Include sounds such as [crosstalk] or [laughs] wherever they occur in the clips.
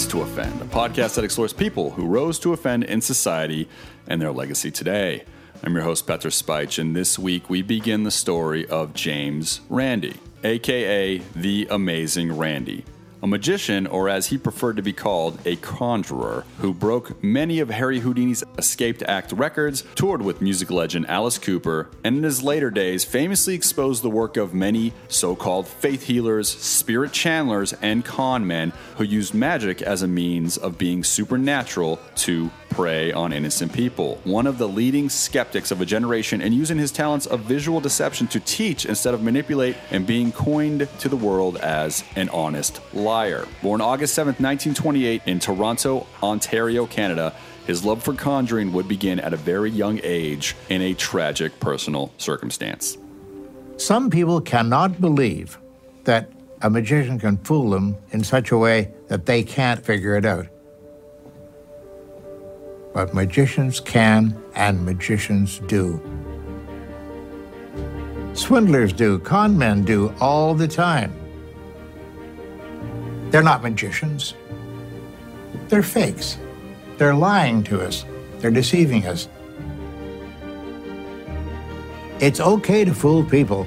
Rise to Offend, a podcast that explores people who rose to offend in society and their legacy today. I'm your host, Petter Speich, and this week we begin the story of James Randi, aka the Amazing Randi a magician, or as he preferred to be called, a conjurer, who broke many of Harry Houdini's escaped act records, toured with music legend Alice Cooper, and in his later days famously exposed the work of many so called faith healers, spirit channelers, and con men who used magic as a means of being supernatural to prey on innocent people. One of the leading skeptics of a generation and using his talents of visual deception to teach instead of manipulate and being coined to the world as an honest liar. Born August 7, 1928 in Toronto, Ontario, Canada, his love for conjuring would begin at a very young age in a tragic personal circumstance. Some people cannot believe that a magician can fool them in such a way that they can't figure it out. But magicians can and magicians do. Swindlers do, con men do all the time. They're not magicians. They're fakes. They're lying to us. They're deceiving us. It's okay to fool people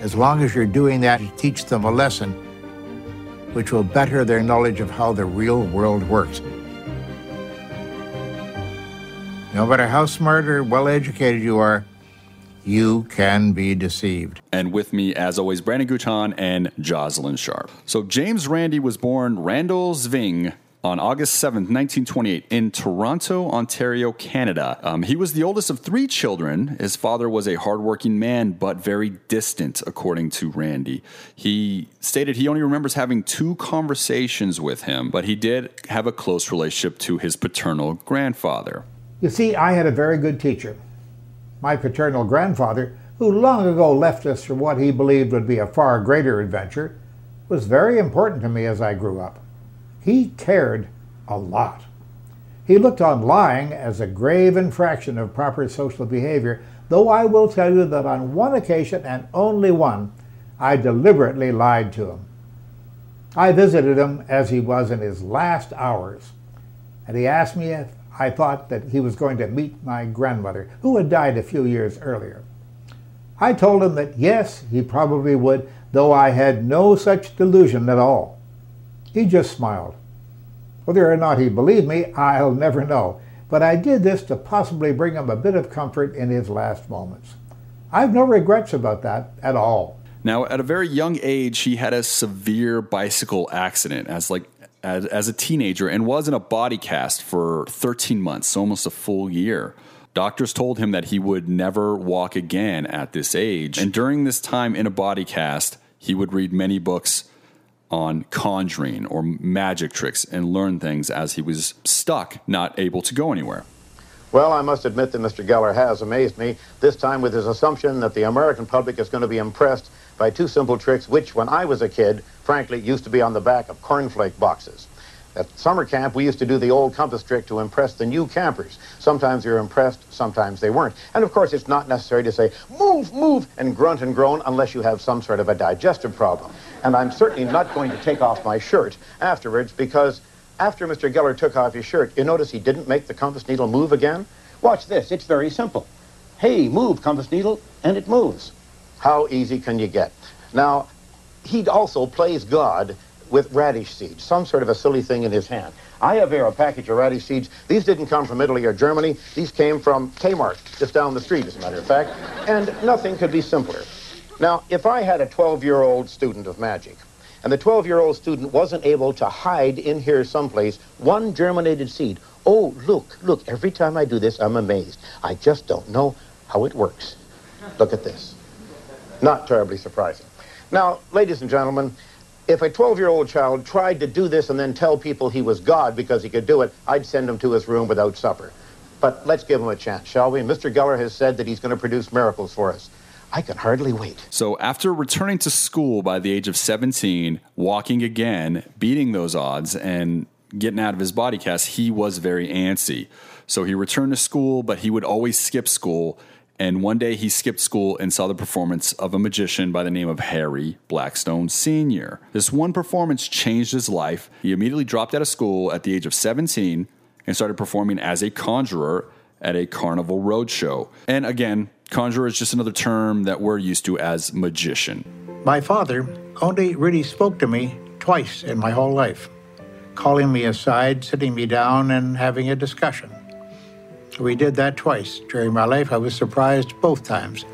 as long as you're doing that to teach them a lesson which will better their knowledge of how the real world works. No matter how smart or well educated you are, you can be deceived. And with me, as always, Brandon Guchan and Jocelyn Sharp. So, James Randi was born Randall Zwing on August 7th, 1928, in Toronto, Ontario, Canada. Um, he was the oldest of three children. His father was a hardworking man, but very distant, according to Randi. He stated he only remembers having two conversations with him, but he did have a close relationship to his paternal grandfather. You see, I had a very good teacher. My paternal grandfather, who long ago left us for what he believed would be a far greater adventure, was very important to me as I grew up. He cared a lot. He looked on lying as a grave infraction of proper social behavior, though I will tell you that on one occasion, and only one, I deliberately lied to him. I visited him as he was in his last hours, and he asked me if I thought that he was going to meet my grandmother, who had died a few years earlier. I told him that yes, he probably would, though I had no such delusion at all. He just smiled. Whether or not he believed me, I'll never know, but I did this to possibly bring him a bit of comfort in his last moments. I've no regrets about that at all. Now, at a very young age, he had a severe bicycle accident as like as, as a teenager and was in a body cast for 13 months, almost a full year. Doctors told him that he would never walk again at this age. And during this time in a body cast, he would read many books on conjuring or magic tricks and learn things as he was stuck, not able to go anywhere. Well, I must admit that Mr. Geller has amazed me, this time with his assumption that the American public is going to be impressed by two simple tricks, which, when I was a kid, frankly, used to be on the back of cornflake boxes. At summer camp, we used to do the old compass trick to impress the new campers. Sometimes they were impressed, sometimes they weren't. And of course, it's not necessary to say, move, move, and grunt and groan unless you have some sort of a digestive problem. And I'm certainly not going to take off my shirt afterwards because after Mr. Geller took off his shirt, you notice he didn't make the compass needle move again? Watch this, it's very simple. Hey, move, compass needle, and it moves. How easy can you get? Now, he also plays God with radish seeds, some sort of a silly thing in his hand. I have here a package of radish seeds. These didn't come from Italy or Germany. These came from Kmart, just down the street, as a matter of fact. And nothing could be simpler. Now, if I had a 12-year-old student of magic, and the 12-year-old student wasn't able to hide in here someplace one germinated seed, oh, look, look, every time I do this, I'm amazed. I just don't know how it works. Look at this. Not terribly surprising. Now, ladies and gentlemen, if a 12-year-old child tried to do this and then tell people he was God because he could do it, I'd send him to his room without supper. But let's give him a chance, shall we? Mr. Geller has said that he's going to produce miracles for us. I can hardly wait. So, after returning to school by the age of 17, walking again, beating those odds, and getting out of his body cast, he was very antsy. So, he returned to school, but he would always skip school And one day he skipped school and saw the performance of a magician by the name of Harry Blackstone Sr. This one performance changed his life. He immediately dropped out of school at the age of 17 and started performing as a conjurer at a carnival roadshow. And again, conjurer is just another term that we're used to as magician. My father only really spoke to me twice in my whole life, calling me aside, sitting me down, and having a discussion. We did that twice during my life. I was surprised both times.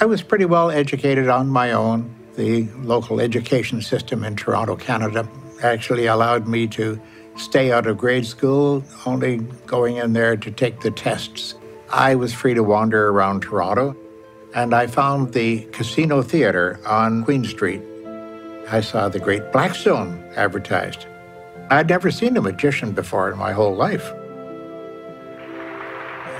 I was pretty well educated on my own. The local education system in Toronto, Canada, actually allowed me to stay out of grade school, only going in there to take the tests. I was free to wander around Toronto, and I found the Casino Theatre on Queen Street. I saw the great Blackstone advertised. I'd never seen a magician before in my whole life.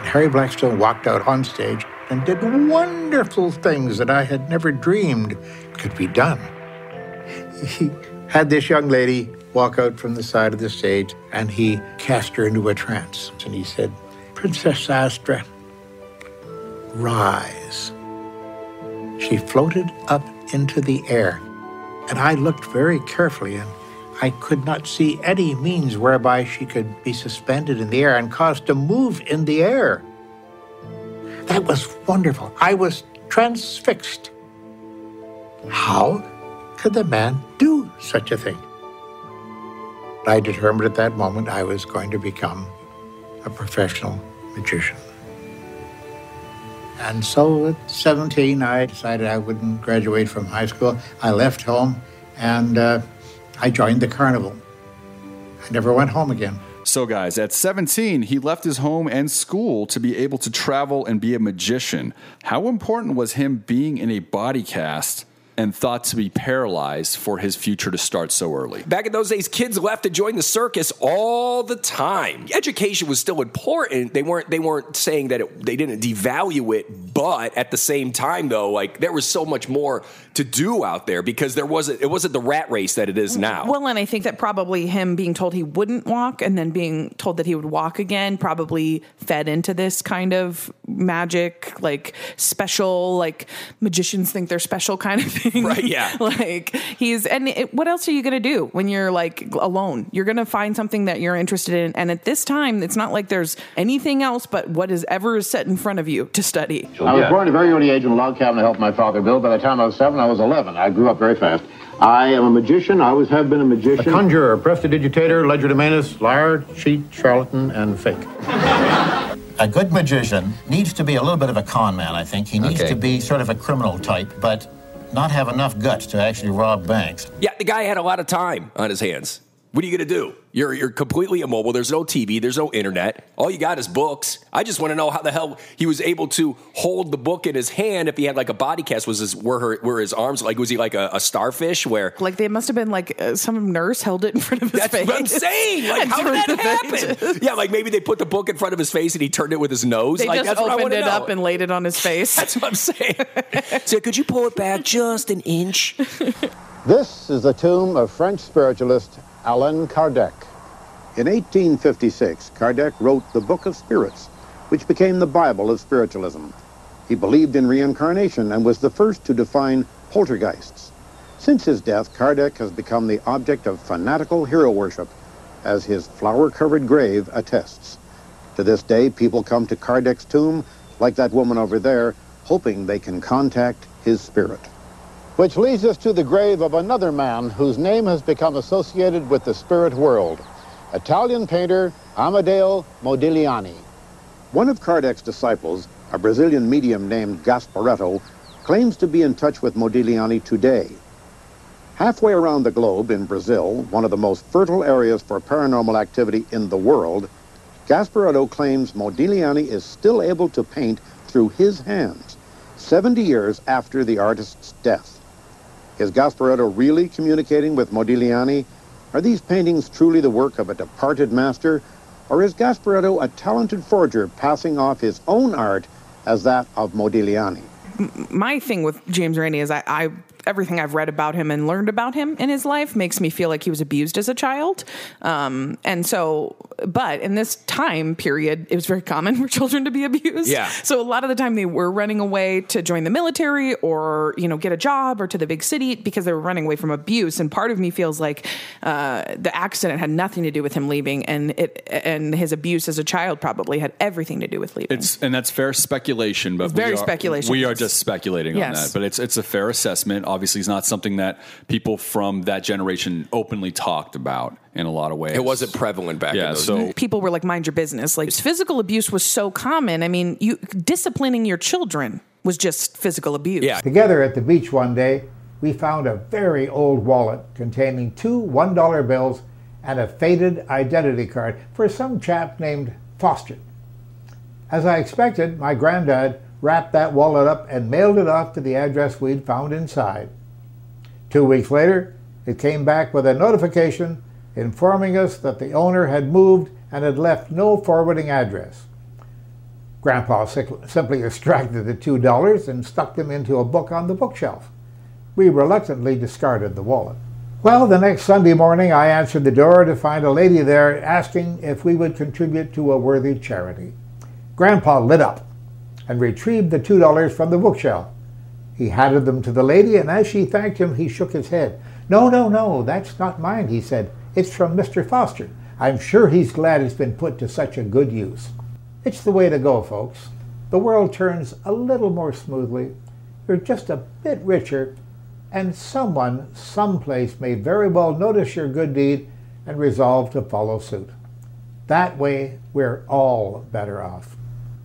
And Harry Blackstone walked out on stage and did wonderful things that I had never dreamed could be done. He had this young lady walk out from the side of the stage and he cast her into a trance. And he said, Princess Astra, rise. She floated up into the air. And I looked very carefully and I could not see any means whereby she could be suspended in the air and caused to move in the air. That was wonderful. I was transfixed. How could the man do such a thing? I determined at that moment I was going to become a professional magician. And so at 17, I decided I wouldn't graduate from high school. I left home and uh, I joined the carnival. I never went home again. So, guys, at 17, he left his home and school to be able to travel and be a magician. How important was him being in a body cast and thought to be paralyzed for his future to start so early. Back in those days, kids left to join the circus all the time. Education was still important. They weren't they weren't saying that it, they didn't devalue it, but at the same time though, like there was so much more to do out there because there wasn't it wasn't the rat race that it is now. Well, and I think that probably him being told he wouldn't walk and then being told that he would walk again probably fed into this kind of magic, like special, like magicians think they're special kind of [laughs] thing. Right, yeah. [laughs] like he's and it, what else are you going to do when you're like alone? You're going to find something that you're interested in and at this time it's not like there's anything else but what is ever set in front of you to study. I was born at a very early age in a log cabin to help my father build. By the time I was seven, I was 11. I grew up very fast. I am a magician. I always have been a magician. A conjurer, prestidigitator, legerdemainist, liar, cheat, charlatan, and fake. A good magician needs to be a little bit of a con man, I think. He needs Okay. to be sort of a criminal type, but not have enough guts to actually rob banks. Yeah, the guy had a lot of time on his hands. What are you going to do? You're you're completely immobile. There's no TV. There's no internet. All you got is books. I just want to know how the hell he was able to hold the book in his hand if he had like a body cast. Was his were her were his arms like was he like a, a starfish where? Like they must have been like uh, some nurse held it in front of his That's face. what I'm saying. Like, and how did turned that the happen? pages. Yeah, like maybe they put the book in front of his face and he turned it with his nose. They like, just that's what I opened wanna it know. up and laid it on his [laughs] face. That's what I'm saying. so could you pull it back just an inch? This is the tomb of French spiritualist Allan Kardec. In 1856, Kardec wrote the Book of Spirits, which became the Bible of spiritualism. He believed in reincarnation and was the first to define poltergeists. Since his death, Kardec has become the object of fanatical hero worship, as his flower-covered grave attests. To this day, people come to Kardec's tomb, like that woman over there, hoping they can contact his spirit. Which leads us to the grave of another man whose name has become associated with the spirit world, Italian painter Amedeo Modigliani. One of Kardec's disciples, a Brazilian medium named Gasparetto, claims to be in touch with Modigliani today. Halfway around the globe in Brazil, one of the most fertile areas for paranormal activity in the world, Gasparetto claims Modigliani is still able to paint through his hands, 70 years after the artist's death. Is Gasparetto really communicating with Modigliani? Are these paintings truly the work of a departed master? Or is Gasparetto a talented forger passing off his own art as that of Modigliani? my thing with James Rainey is I, I everything I've read about him and learned about him in his life makes me feel like he was abused as a child. Um, and so, but in this time period, it was very common [laughs] for children to be abused. Yeah. So a lot of the time they were running away to join the military or, you know, get a job or to the big city because they were running away from abuse. And part of me feels like uh, the accident had nothing to do with him leaving and it and his abuse as a child probably had everything to do with leaving. It's and that's fair speculation, but Very we are, speculation, We are just speculating on that, but it's it's a fair assessment. Obviously, it's not something that people from that generation openly talked about in a lot of ways. It wasn't prevalent back Yeah, in those so days. people were like mind your business like physical abuse was so common i mean you disciplining your children was just physical abuse Yeah. Together at the beach one day, we found a very old wallet containing two $1 bills and a faded identity card for some chap named Foster. As I expected, my granddad wrapped that wallet up and mailed it off to the address we'd found inside. Two weeks later, it came back with a notification informing us that the owner had moved and had left no forwarding address. Grandpa simply [laughs] extracted the two dollars and stuck them into a book on the bookshelf. We reluctantly discarded the wallet. Well, the next Sunday morning, I answered the door to find a lady there asking if we would contribute to a worthy charity. Grandpa lit up and retrieved the two dollars from the bookshelf. He handed them to the lady, and as she thanked him, he shook his head. No, no, no, that's not mine, he said. It's from Mr. Foster. I'm sure he's glad it's been put to such a good use. It's the way to go, folks. The world turns a little more smoothly. You're just a bit richer, and someone, someplace may very well notice your good deed and resolve to follow suit. That way, we're all better off.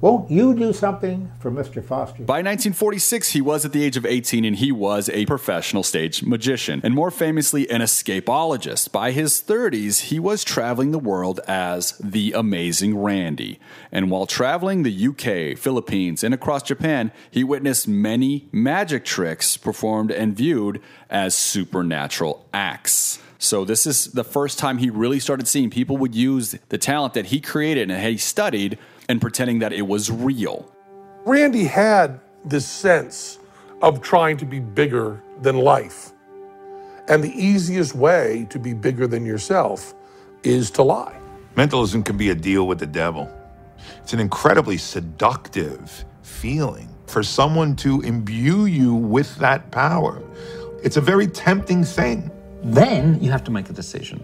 Won't you do something for Mr. Foster? By 1946, he was at the age of 18 and he was a professional stage magician, and more famously, an escapologist. By his 30s, he was traveling the world as the Amazing Randi. And while traveling the UK, Philippines, and across Japan, he witnessed many magic tricks performed and viewed as supernatural acts. So, this is the first time he really started seeing people would use the talent that he created and he studied and pretending that it was real. Randi had this sense of trying to be bigger than life. And the easiest way to be bigger than yourself is to lie. Mentalism can be a deal with the devil. It's an incredibly seductive feeling for someone to imbue you with that power. It's a very tempting thing. Then you have to make a decision.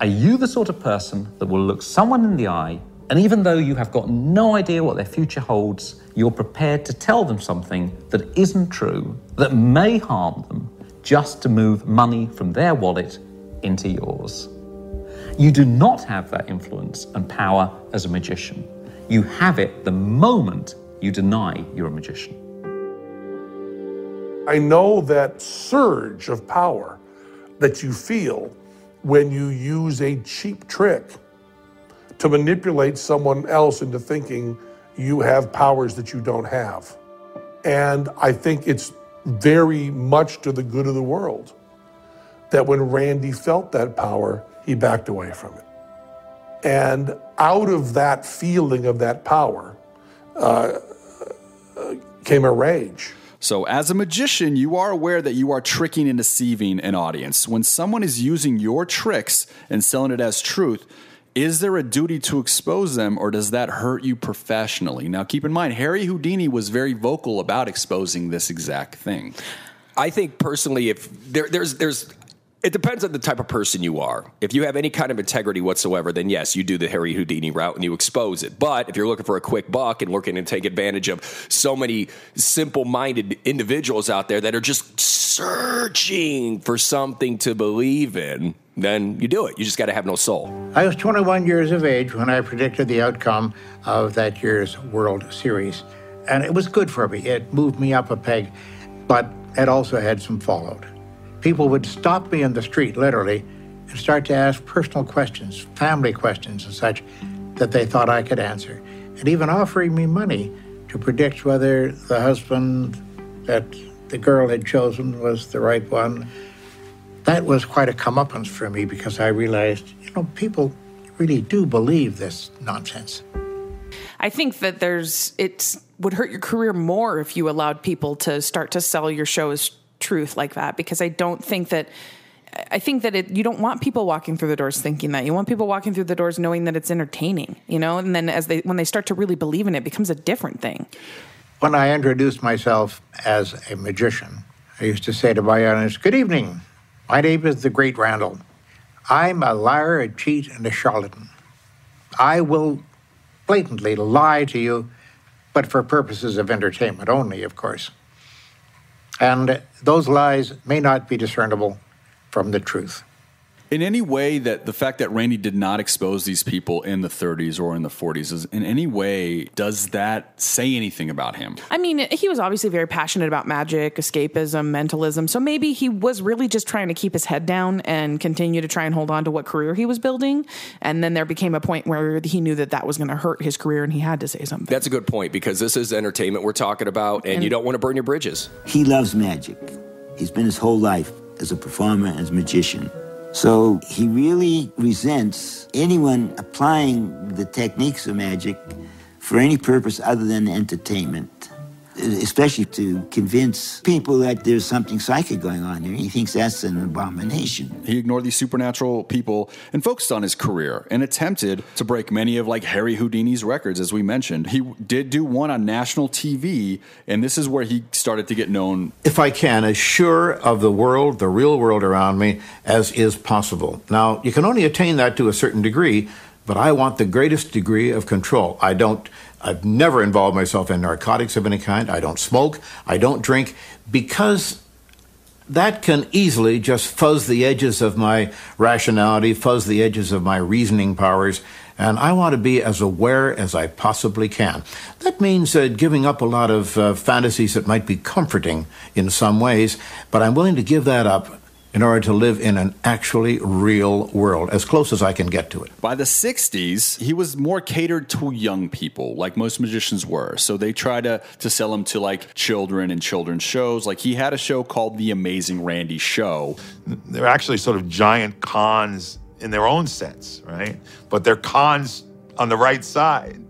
Are you the sort of person that will look someone in the eye, and even though you have got no idea what their future holds, you're prepared to tell them something that isn't true, that may harm them, just to move money from their wallet into yours? You do not have that influence and power as a magician. You have it the moment you deny you're a magician. I know that surge of power that you feel when you use a cheap trick to manipulate someone else into thinking you have powers that you don't have. And I think it's very much to the good of the world that when Randi felt that power, he backed away from it. And out of that feeling of that power uh, uh, came a rage. So, as a magician, you are aware that you are tricking and deceiving an audience. When someone is using your tricks and selling it as truth, is there a duty to expose them or does that hurt you professionally? Now, keep in mind, Harry Houdini was very vocal about exposing this exact thing. I think personally, if there, there's there's it depends on the type of person you are. If you have any kind of integrity whatsoever, then yes, you do the Harry Houdini route and you expose it. But if you're looking for a quick buck and looking to take advantage of so many simple-minded individuals out there that are just searching for something to believe in, then you do it. You just got to have no soul. I was 21 years of age when I predicted the outcome of that year's World Series. And it was good for me. It moved me up a peg, but it also had some fallout. People would stop me in the street, literally, and start to ask personal questions, family questions, and such that they thought I could answer, and even offering me money to predict whether the husband that the girl had chosen was the right one. That was quite a comeuppance for me because I realized, you know, people really do believe this nonsense. I think that there's it would hurt your career more if you allowed people to start to sell your show as truth like that because I don't think that I think that it, you don't want people walking through the doors thinking that. You want people walking through the doors knowing that it's entertaining, you know? And then as they when they start to really believe in it, it becomes a different thing. When I introduced myself as a magician, I used to say to my audience, Good evening. My name is the Great Randall. I'm a liar, a cheat, and a charlatan. I will blatantly lie to you, but for purposes of entertainment only, of course. And those lies may not be discernible from the truth. In any way that the fact that Randi did not expose these people in the 30s or in the 40s is in any way does that say anything about him? I mean, he was obviously very passionate about magic, escapism, mentalism. So maybe he was really just trying to keep his head down and continue to try and hold on to what career he was building. And then there became a point where he knew that that was going to hurt his career and he had to say something. That's a good point because this is entertainment we're talking about, and, and you don't want to burn your bridges. He loves magic. He's been his whole life as a performer, as a magician. So he really resents anyone applying the techniques of magic for any purpose other than entertainment especially to convince people that there's something psychic going on here. He thinks that's an abomination. He ignored these supernatural people and focused on his career and attempted to break many of like Harry Houdini's records, as we mentioned. He did do one on national TV, and this is where he started to get known. If I can, as sure of the world, the real world around me, as is possible. Now, you can only attain that to a certain degree, but I want the greatest degree of control. I don't I've never involved myself in narcotics of any kind. I don't smoke. I don't drink because that can easily just fuzz the edges of my rationality, fuzz the edges of my reasoning powers, and I want to be as aware as I possibly can. That means uh, giving up a lot of uh, fantasies that might be comforting in some ways, but I'm willing to give that up in order to live in an actually real world, as close as I can get to it. By the 60s, he was more catered to young people, like most magicians were. So they tried to, to sell him to like children and children's shows. Like he had a show called The Amazing Randi Show. They're actually sort of giant cons in their own sense, right? But they're cons on the right side.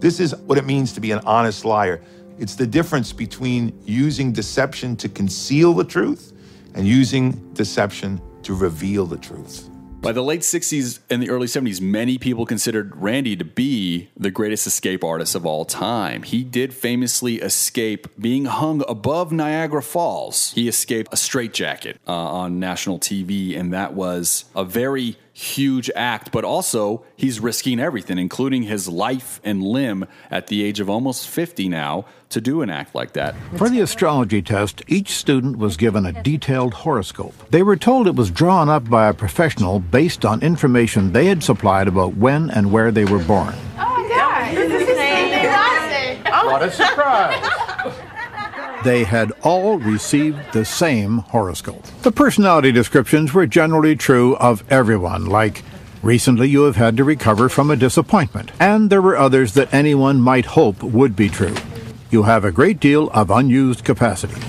This is what it means to be an honest liar. It's the difference between using deception to conceal the truth and using deception to reveal the truth. By the late 60s and the early 70s, many people considered Randi to be the greatest escape artist of all time. He did famously escape being hung above Niagara Falls. He escaped a straitjacket uh, on national TV, and that was a very huge act, but also he's risking everything, including his life and limb at the age of almost 50 now, to do an act like that. For the astrology test, each student was given a detailed horoscope. They were told it was drawn up by a professional based on information they had supplied about when and where they were born. Oh my God! This is What a surprise! They had all received the same horoscope. The personality descriptions were generally true of everyone, like, recently you have had to recover from a disappointment, and there were others that anyone might hope would be true. You have a great deal of unused capacity.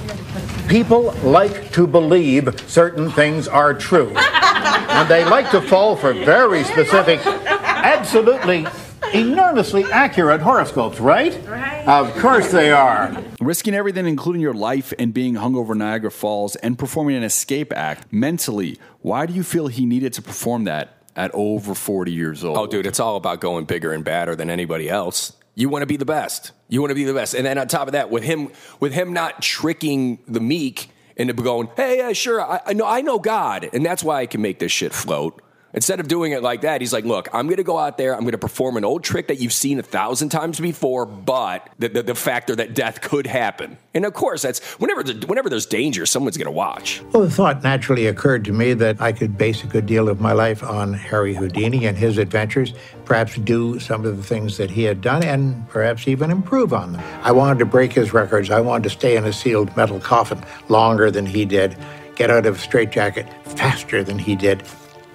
People like to believe certain things are true. and they like to fall for very specific, absolutely enormously accurate horoscopes, right? Right. Of course they are. Risking everything, including your life, and being hung over Niagara Falls and performing an escape act mentally. Why do you feel he needed to perform that at over 40 years old? Oh, dude, it's all about going bigger and badder than anybody else. You want to be the best. You want to be the best. And then on top of that, with him, with him not tricking the meek into going, hey, yeah, sure, I, I know, I know God, and that's why I can make this shit float. Instead of doing it like that, he's like, look, I'm going to go out there, I'm going to perform an old trick that you've seen a thousand times before, but the, the, the factor that death could happen. And of course, that's whenever, whenever there's danger, someone's going to watch. Well, the thought naturally occurred to me that I could base a good deal of my life on Harry Houdini and his adventures, perhaps do some of the things that he had done, and perhaps even improve on them. I wanted to break his records. I wanted to stay in a sealed metal coffin longer than he did, get out of a straitjacket faster than he did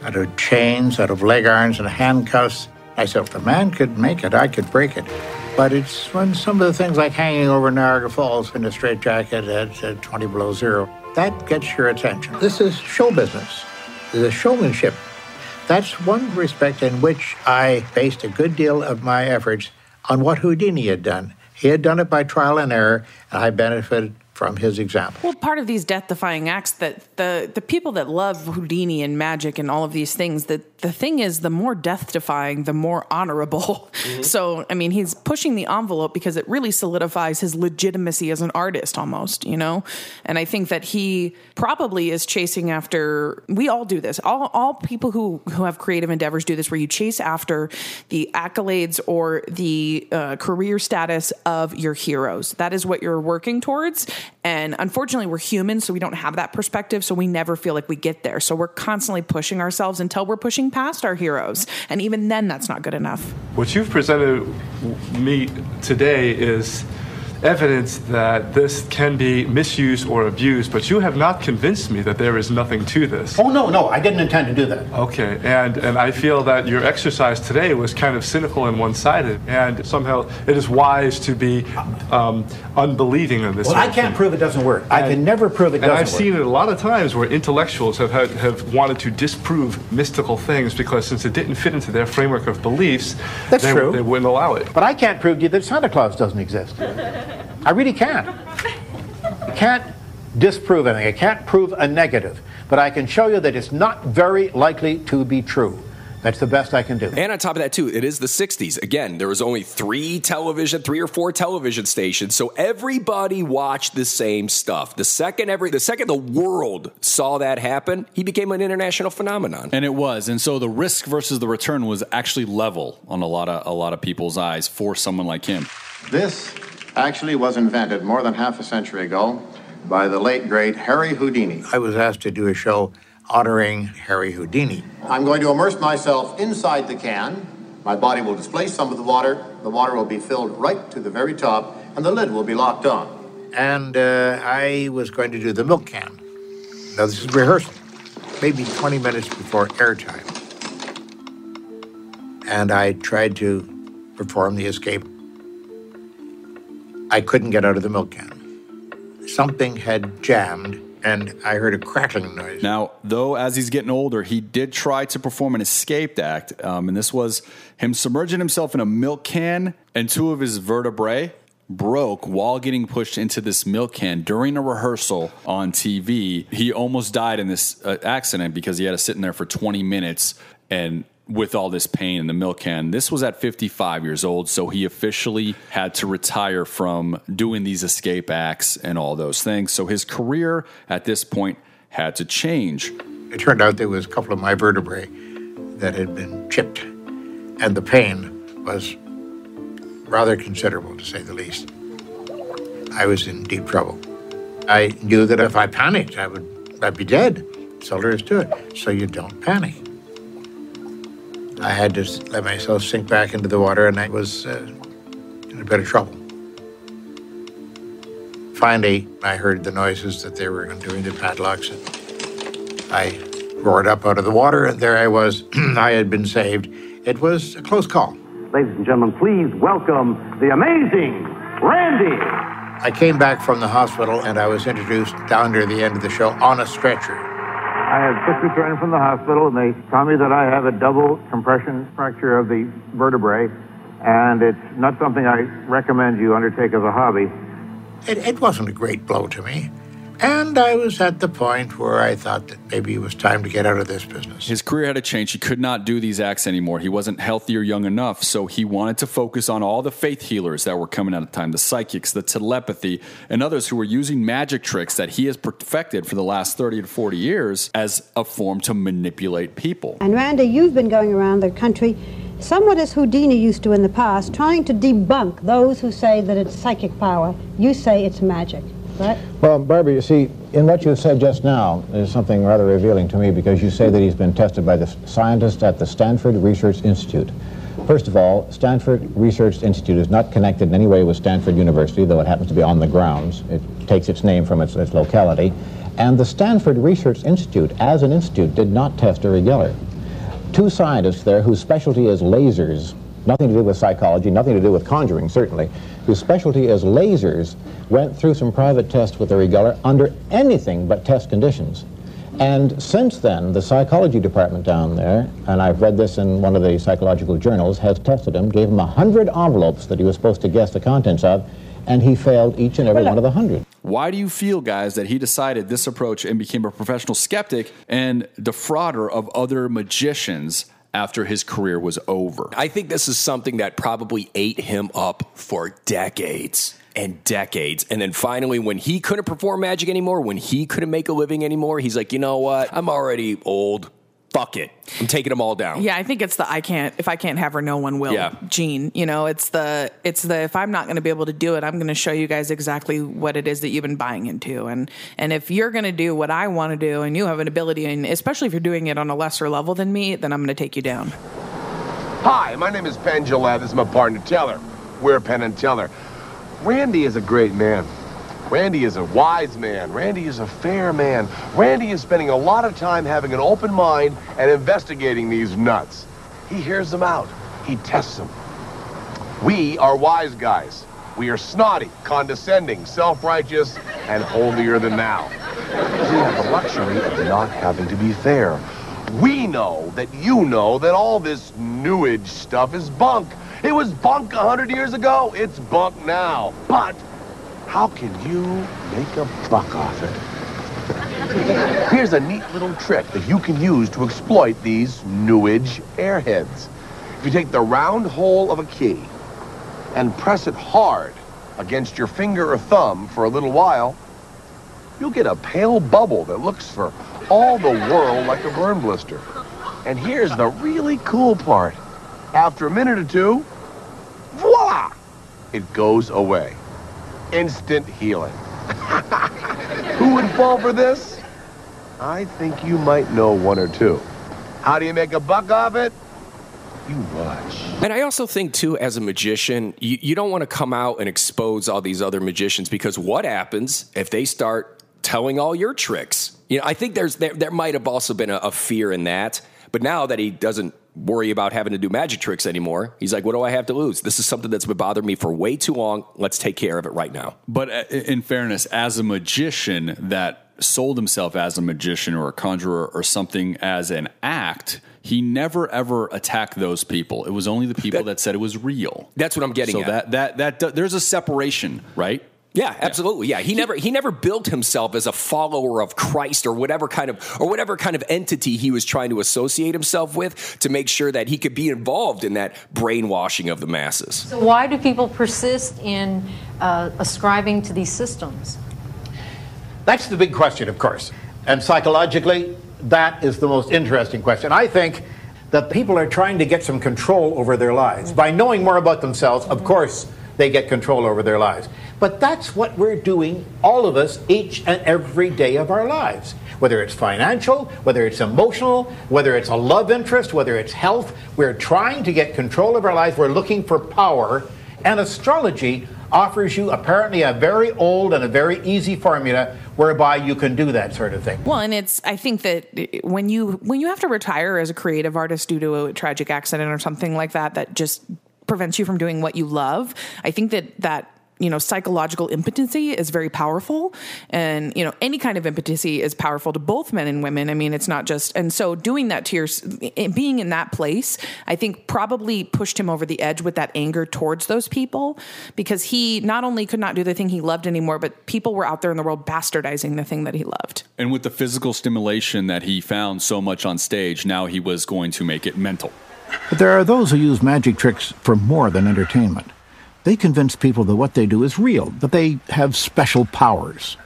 out of chains, out of leg irons and handcuffs. I said, if the man could make it, I could break it. But it's when some of the things like hanging over Niagara Falls in a straitjacket at, at 20 below zero, that gets your attention. This is show business. the showmanship. That's one respect in which I based a good deal of my efforts on what Houdini had done. He had done it by trial and error, and I benefited from his example. Well, part of these death-defying acts that the the people that love Houdini and magic and all of these things, that the thing is, the more death-defying, the more [laughs] honorable. Mm-hmm. So, I mean, he's pushing the envelope because it really solidifies his legitimacy as an artist, almost, you know. And I think that he probably is chasing after. We all do this. All all people who who have creative endeavors do this, where you chase after the accolades or the uh, career status of your heroes. That is what you're working towards and unfortunately, we're human, so we don't have that perspective. So we never feel like we get there. So we're constantly pushing ourselves until we're pushing past our heroes. And even then, that's not good enough. What you've presented me today is evidence that this can be misused or abused, but you have not convinced me that there is nothing to this. Oh, no, no, I didn't intend to do that. Okay, and, and I feel that your exercise today was kind of cynical and one sided, and somehow it is wise to be um, unbelieving in this. Well, I can't prove it doesn't work. And, I can never prove it doesn't work. And I've work. seen it a lot of times where intellectuals have, had, have wanted to disprove mystical things because since it didn't fit into their framework of beliefs, That's they, true. they wouldn't allow it. But I can't prove to you that Santa Claus doesn't exist. I really can't. I can't disprove anything. I can't prove a negative. But I can show you that it's not very likely to be true. That's the best I can do. And on top of that, too, it is the 60s. Again, there was only three television, three or four television stations. So everybody watched the same stuff. The second every the second the world saw that happen, he became an international phenomenon. And it was. And so the risk versus the return was actually level on a lot of a lot of people's eyes for someone like him. This actually was invented more than half a century ago by the late great Harry Houdini. I was asked to do a show honoring Harry Houdini. I'm going to immerse myself inside the can. My body will displace some of the water. The water will be filled right to the very top, and the lid will be locked on. And uh, I was going to do the milk can. Now, this is rehearsal, maybe 20 minutes before airtime. And I tried to perform the escape. I couldn't get out of the milk can. Something had jammed and I heard a crackling noise. Now, though, as he's getting older, he did try to perform an escaped act, um, and this was him submerging himself in a milk can, and two of his vertebrae broke while getting pushed into this milk can during a rehearsal on TV. He almost died in this uh, accident because he had to sit in there for 20 minutes and with all this pain in the milk can. This was at 55 years old, so he officially had to retire from doing these escape acts and all those things. So his career at this point had to change. It turned out there was a couple of my vertebrae that had been chipped, and the pain was rather considerable, to say the least. I was in deep trouble. I knew that if I panicked, I would I'd be dead. So there is to it. So you don't panic. I had to let myself sink back into the water, and I was uh, in a bit of trouble. Finally, I heard the noises that they were doing the padlocks, and I roared up out of the water, and there I was. [clears throat] I had been saved. It was a close call. Ladies and gentlemen, please welcome the amazing Randi. I came back from the hospital, and I was introduced down near the end of the show on a stretcher. I have just returned from the hospital, and they tell me that I have a double compression fracture of the vertebrae, and it's not something I recommend you undertake as a hobby. It, it wasn't a great blow to me. And I was at the point where I thought that maybe it was time to get out of this business. His career had to change. He could not do these acts anymore. He wasn't healthy or young enough. So he wanted to focus on all the faith healers that were coming out of time the psychics, the telepathy, and others who were using magic tricks that he has perfected for the last 30 to 40 years as a form to manipulate people. And Randi, you've been going around the country somewhat as Houdini used to in the past, trying to debunk those who say that it's psychic power. You say it's magic. Well, Barbara, you see, in what you said just now, there's something rather revealing to me because you say that he's been tested by the scientists at the Stanford Research Institute. First of all, Stanford Research Institute is not connected in any way with Stanford University, though it happens to be on the grounds. It takes its name from its, its locality. And the Stanford Research Institute, as an institute, did not test Uri Geller. Two scientists there whose specialty is lasers, nothing to do with psychology, nothing to do with conjuring, certainly, whose specialty is lasers, went through some private tests with Uri Geller under anything but test conditions. And since then, the psychology department down there, and I've read this in one of the psychological journals, has tested him, gave him a hundred envelopes that he was supposed to guess the contents of, and he failed each and every one of the hundred. Why do you feel, guys, that he decided this approach and became a professional skeptic and defrauder of other magicians after his career was over? I think this is something that probably ate him up for decades and decades. And then finally, when he couldn't perform magic anymore, when he couldn't make a living anymore, he's like, you know what? I'm already old. Fuck it. I'm taking them all down. Yeah, I think it's the I can't if I can't have her, no one will. Yeah. Gene, you know, it's the it's the if I'm not going to be able to do it, I'm going to show you guys exactly what it is that you've been buying into, and and if you're going to do what I want to do, and you have an ability, and especially if you're doing it on a lesser level than me, then I'm going to take you down. Hi, my name is Penn Jillette. This is my partner Teller. We're Penn and Teller. Randi is a great man. Randi is a wise man. Randi is a fair man. Randi is spending a lot of time having an open mind and investigating these nuts. He hears them out. He tests them. We are wise guys. We are snotty, condescending, self-righteous, and holier than thou. We have the luxury of not having to be fair. We know that you know that all this new age stuff is bunk. It was bunk a hundred years ago. It's bunk now. But how can you make a buck off it? Here's a neat little trick that you can use to exploit these new age airheads. If you take the round hole of a key and press it hard against your finger or thumb for a little while, you'll get a pale bubble that looks for all the world like a burn blister. And here's the really cool part. After a minute or two, voila! It goes away. Instant healing. [laughs] Who would fall for this? I think you might know one or two. How do you make a buck off it? You watch. And I also think, too, as a magician, you, you don't want to come out and expose all these other magicians because what happens if they start telling all your tricks? You know, I think there's there, there might have also been a, a fear in that. But now that he doesn't worry about having to do magic tricks anymore, he's like, what do I have to lose? This is something that's been bothering me for way too long. Let's take care of it right now. But uh, in fairness, as a magician that sold himself as a magician or a conjurer or something as an act, he never ever attacked those people. It was only the people that, said it was real. That's what I'm getting so at. that that that there's a separation, right? Yeah, absolutely. Yeah, he never he never built himself as a follower of Christ or whatever kind of or whatever kind of entity he was trying to associate himself with to make sure that he could be involved in that brainwashing of the masses. So why do people persist in uh, ascribing to these systems? That's the big question, of course. And psychologically, that is the most interesting question. I think that people are trying to get some control over their lives. By knowing more about themselves, of course, they get control over their lives. But that's what we're doing, all of us, each and every day of our lives. Whether it's financial, whether it's emotional, whether it's a love interest, whether it's health, we're trying to get control of our lives. We're looking for power. And astrology offers you apparently a very old and a very easy formula whereby you can do that sort of thing. Well, and it's I think that when you when you have to retire as a creative artist due to a tragic accident or something like that that just prevents you from doing what you love, I think that that you know psychological impotency is very powerful and you know any kind of impotency is powerful to both men and women i mean it's not just and so doing that to your eh, being in that place i think probably pushed him over the edge with that anger towards those people because he not only could not do the thing he loved anymore but people were out there in the world bastardizing the thing that he loved And with the physical stimulation that he found so much on stage, now he was going to make it mental. But there are those who use magic tricks for more than entertainment. They convince people that what they do is real, that they have special powers.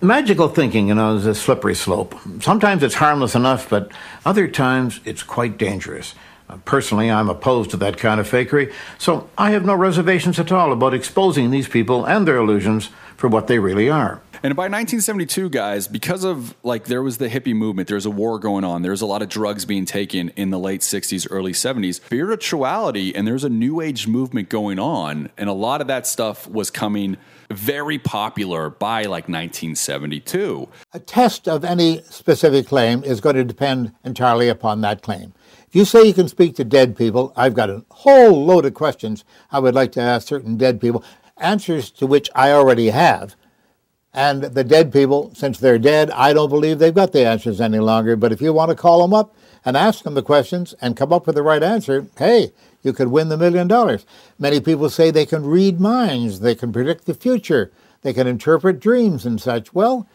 Magical thinking, you know, is a slippery slope. Sometimes it's harmless enough, but other times it's quite dangerous. Uh, Personally, I'm opposed to that kind of fakery, so I have no reservations at all about exposing these people and their illusions for what they really are. And by 1972, guys, because of like there was the hippie movement, there's a war going on, there's a lot of drugs being taken in the late 60s, early 70s, spirituality, and there's a new age movement going on. And a lot of that stuff was coming very popular by like 1972. A test of any specific claim is going to depend entirely upon that claim. If you say you can speak to dead people, I've got a whole load of questions I would like to ask certain dead people, answers to which I already have. And the dead people, since they're dead, I don't believe they've got the answers any longer. But if you want to call them up and ask them the questions and come up with the right answer, hey, you could win the million dollars. Many people say they can read minds, they can predict the future, They can interpret dreams and such. Well,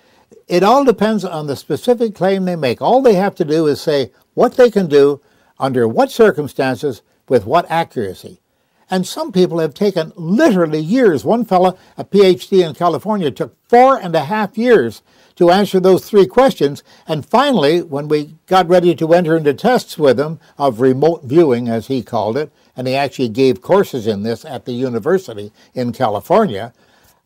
it all depends on the specific claim they make. All they have to do is say what they can do, under what circumstances, with what accuracy. And some people have taken literally years. One fellow, a PhD in California, took four and a half years to answer those three questions. And finally, when we got ready to enter into tests with him of remote viewing, as he called it, and he actually gave courses in this at the university in California,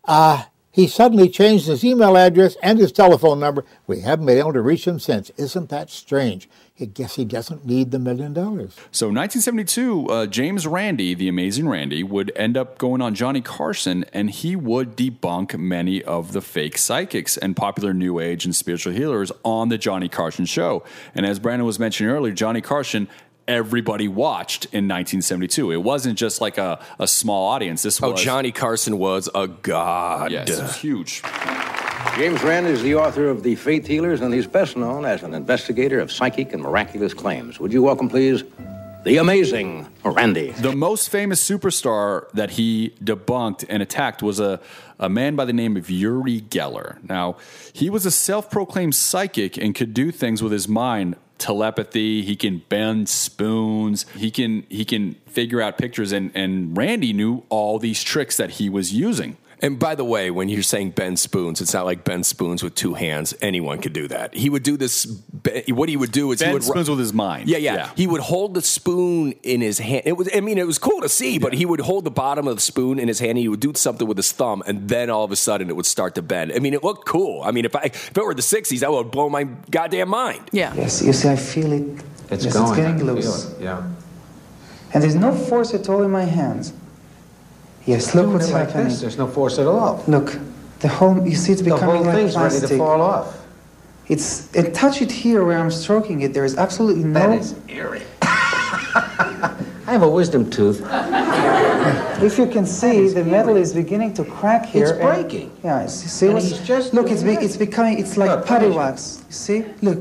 uh, he suddenly changed his email address and his telephone number. We haven't been able to reach him since. Isn't that strange? I guess he doesn't need the million dollars. So, 1972, uh, James Randi, the amazing Randi, would end up going on Johnny Carson, and he would debunk many of the fake psychics and popular New Age and spiritual healers on the Johnny Carson show. And as Brandon was mentioning earlier, Johnny Carson everybody watched in 1972. It wasn't just like a, a small audience. This Oh, was Johnny Carson was a god. Yes, it was huge. James Randi is the author of The Faith Healers, and he's best known as an investigator of psychic and miraculous claims. Would you welcome, please, the amazing Randi? The most famous superstar that he debunked and attacked was a, a man by the name of Uri Geller. Now, he was a self proclaimed psychic and could do things with his mind telepathy he can bend spoons he can he can figure out pictures and and Randi knew all these tricks that he was using And by the way, when you're saying bend spoons, it's not like bend spoons with two hands. Anyone could do that. He would do this. What he would do is he would spoons with his mind. Yeah, yeah, Yeah. He would hold the spoon in his hand. It was. I mean, it was cool to see, but he would hold the bottom of the spoon in his hand. and He would do something with his thumb, and then all of a sudden it would start to bend. I mean, it looked cool. I mean, if I if it were the '60s, that would blow my goddamn mind. Yeah. Yes, you see, I feel it. It's yes, going. It's I getting loose. it, Yeah. And there's no force at all in my hands. Yes, look what's like happening. this, There's no force at all. Look, the whole, you see it's The becoming whole like thing's ready to fall off. It's, and touch it here where I'm stroking it. There is absolutely no. That is eerie. [laughs] I have a wisdom tooth. [laughs] If you can see, the metal is beginning to crack here. It's and- breaking. yeah, it's, see And what's, just look, it's, be, it's becoming, it's like Look, putty wax. You see? Look,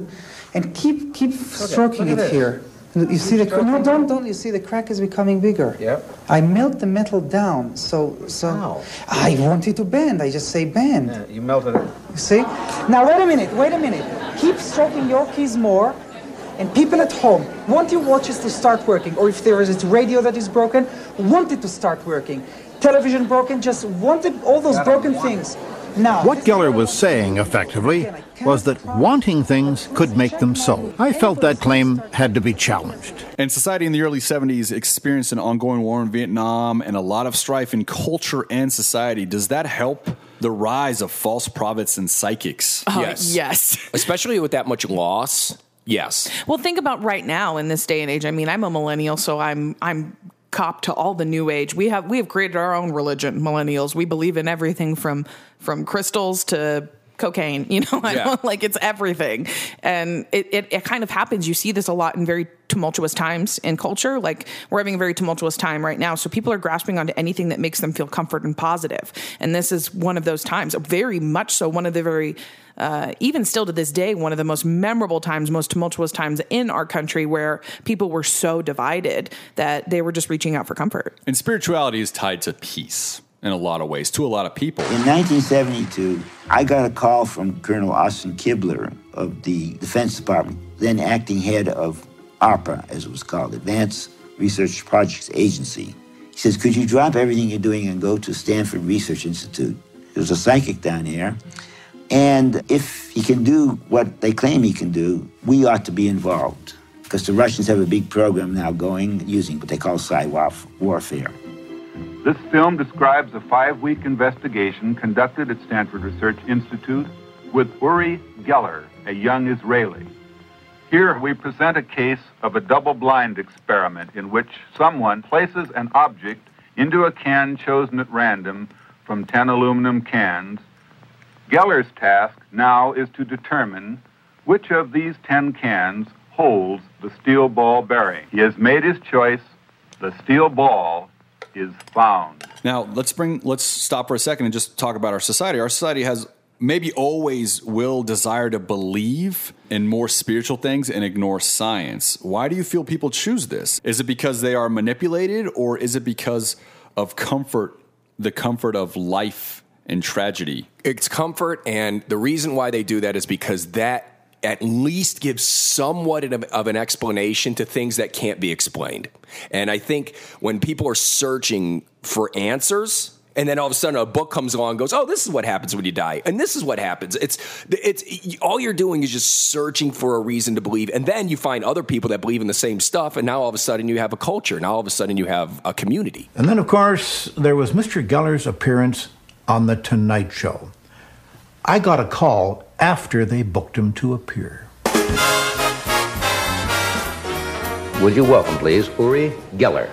and keep keep stroking look it this. here. Look, You see the crack? No, don't, don't. You see the crack is becoming bigger. Yep. I melt the metal down, so so. How? I want it to bend. I just say bend. Yeah, you melted it. You see? Now wait a minute. Wait a minute. Keep stroking your keys more. And people at home, want your watches to start working, or if there is a radio that is broken, want it to start working. Television broken, just want it, all those broken things. Now, What Geller was saying, effectively, was that wanting things could make them so. I felt that claim had to be challenged. And society in the early 70s experienced an ongoing war in Vietnam and a lot of strife in culture and society. Does that help the rise of false prophets and psychics? Oh, yes, yes. [laughs] Especially with that much loss. Yes. Well, think about right now in this day and age. I mean, I'm a millennial, so I'm I'm cop to all the new age. We have we have created our own religion, millennials. We believe in everything from from crystals to cocaine. You know, I [laughs] Yeah. don't like it's everything, and it, it it kind of happens. You see this a lot in very tumultuous times in culture. Like we're having a very tumultuous time right now, so people are grasping onto anything that makes them feel comfort and positive. And this is one of those times, very much so. One of the very uh, even still to this day, one of the most memorable times, most tumultuous times in our country where people were so divided that they were just reaching out for comfort. And spirituality is tied to peace in a lot of ways, to a lot of people. In 1972, I got a call from Colonel Austin Kibler of the Defense Department, then acting head of ARPA, as it was called, Advanced Research Projects Agency. He says, Could you drop everything you're doing and go to Stanford Research Institute? There's a psychic down here. And if he can do what they claim he can do, we ought to be involved. Because the Russians have a big program now going using what they call cyber warfare. This film describes a five week investigation conducted at Stanford Research Institute with Uri Geller, a young Israeli. Here we present a case of a double blind experiment in which someone places an object into a can chosen at random from 10 aluminum cans. Geller's task now is to determine which of these 10 cans holds the steel ball bearing. He has made his choice. The steel ball is found. Now, let's bring let's stop for a second and just talk about our society. Our society has maybe always will desire to believe in more spiritual things and ignore science. Why do you feel people choose this? Is it because they are manipulated or is it because of comfort, the comfort of life in tragedy. It's comfort, and the reason why they do that is because that at least gives somewhat of an explanation to things that can't be explained. And I think when people are searching for answers, and then all of a sudden a book comes along and goes, "Oh, this is what happens when you die," and this is what happens. It's it's all you're doing is just searching for a reason to believe, and then you find other people that believe in the same stuff, and now all of a sudden you have a culture. Now all of a sudden you have a community. And then, of course, there was Mr. Geller's appearance on the Tonight Show. I got a call after they booked him to appear. Would you welcome, please, Uri Geller?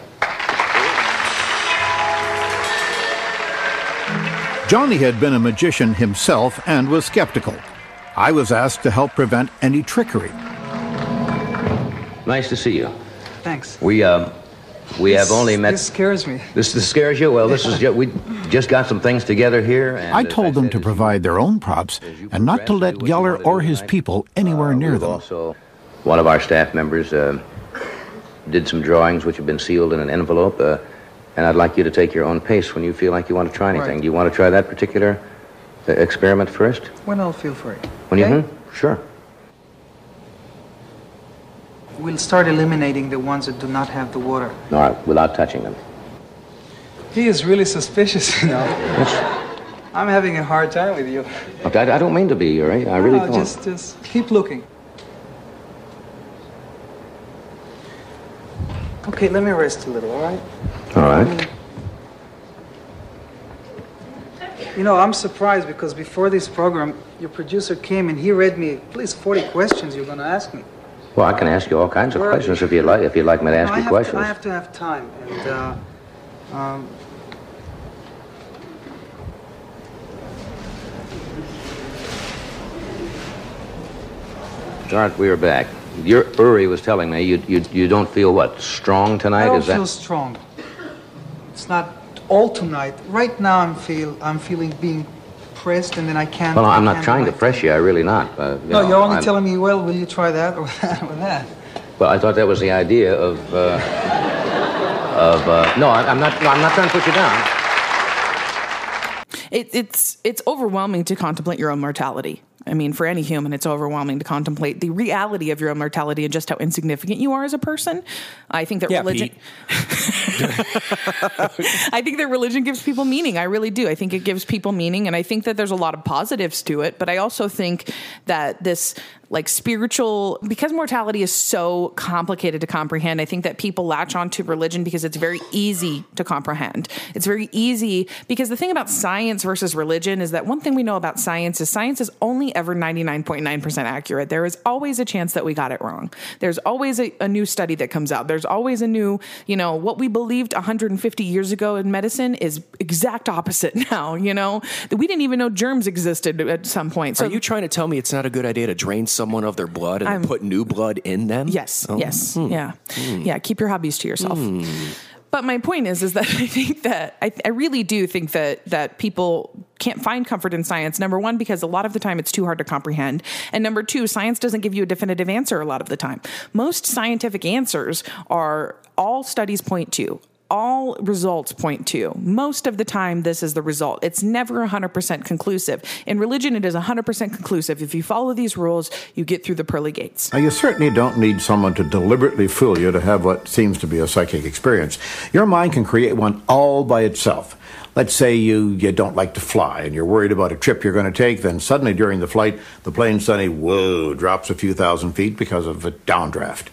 Johnny had been a magician himself and was skeptical. I was asked to help prevent any trickery. Nice to see you. Thanks. We uh, we This- have only met. This scares me. This, this scares you? Well, this is ju- we just got some things together here. And I told them to provide their own props and not to let Geller or his people anywhere near them. Also, one of our staff members uh, did some drawings which have been sealed in an envelope, uh, and I'd like you to take your own pace when you feel like you want to try anything. Right. Do you want to try that particular uh, experiment first? When I'll feel free. When okay? you? Hmm? Sure. We'll start eliminating the ones that do not have the water. All right, without touching them. He is really suspicious, [laughs] you know. I'm having a hard time with you. Look, I, I don't mean to be, Uri. I really No, don't. Just, just keep looking. Okay, let me rest a little, all right? All right. You know, I'm surprised because before this program, your producer came and he read me at least 40 questions you're going to ask me. Well, I can ask you all kinds of questions if you'd like. If you'd like me to ask No, you have questions. I have to have time. And, uh, um, All right, we are back. Your Uri was telling me you you you don't feel what strong tonight. I don't Is that? feel strong. It's not all tonight. Right now, I'm feel I'm feeling being pressed, and then I can't. well, I'm not trying to press you. I really not. Uh, you No, know, you're only I'm- telling me, well, will you try that or [laughs] that or that? Well, I thought that was the idea of uh, of. Uh, no, I, I'm not. No, I'm not trying to put you down. It, it's it's overwhelming to contemplate your own mortality. I mean, for any human, it's overwhelming to contemplate the reality of your own mortality and just how insignificant you are as a person. I think that Yeah, religion. [laughs] I think that religion gives people meaning. I really do. I think it gives people meaning, and I think that there's a lot of positives to it. But I also think that this like spiritual because mortality is so complicated to comprehend i think that people latch onto religion because it's very easy to comprehend. It's very easy because the thing about science versus religion is that one thing we know about science is science is only ever 99.9% accurate. There is always a chance that we got it wrong. There's always a, a new study that comes out. There's always a new you know what we believed 150 years ago in medicine is exact opposite [laughs] now you know? We didn't even know germs existed at some point. So Are you trying to tell me it's not a good idea to drain someone of their blood and I'm- put new blood in them? Yes, Oh, yes, hmm. yeah, Hmm. yeah. Keep your hobbies to yourself. Hmm. But my point is, is that [laughs] I think that I, I really do think that that people can't find comfort in science. Number one, because a lot of the time it's too hard to comprehend, and number two, science doesn't give you a definitive answer a lot of the time. Most scientific answers are all studies point to. All results point to. Most of the time, this is the result. It's never 100% conclusive. In religion, it is 100% conclusive. If you follow these rules, you get through the pearly gates. Now, you certainly don't need someone to deliberately fool you to have what seems to be a psychic experience. Your mind can create one all by itself. Let's say you, you don't like to fly and you're worried about a trip you're going to take, then suddenly during the flight, the plane suddenly, whoa, drops a few thousand feet because of a downdraft.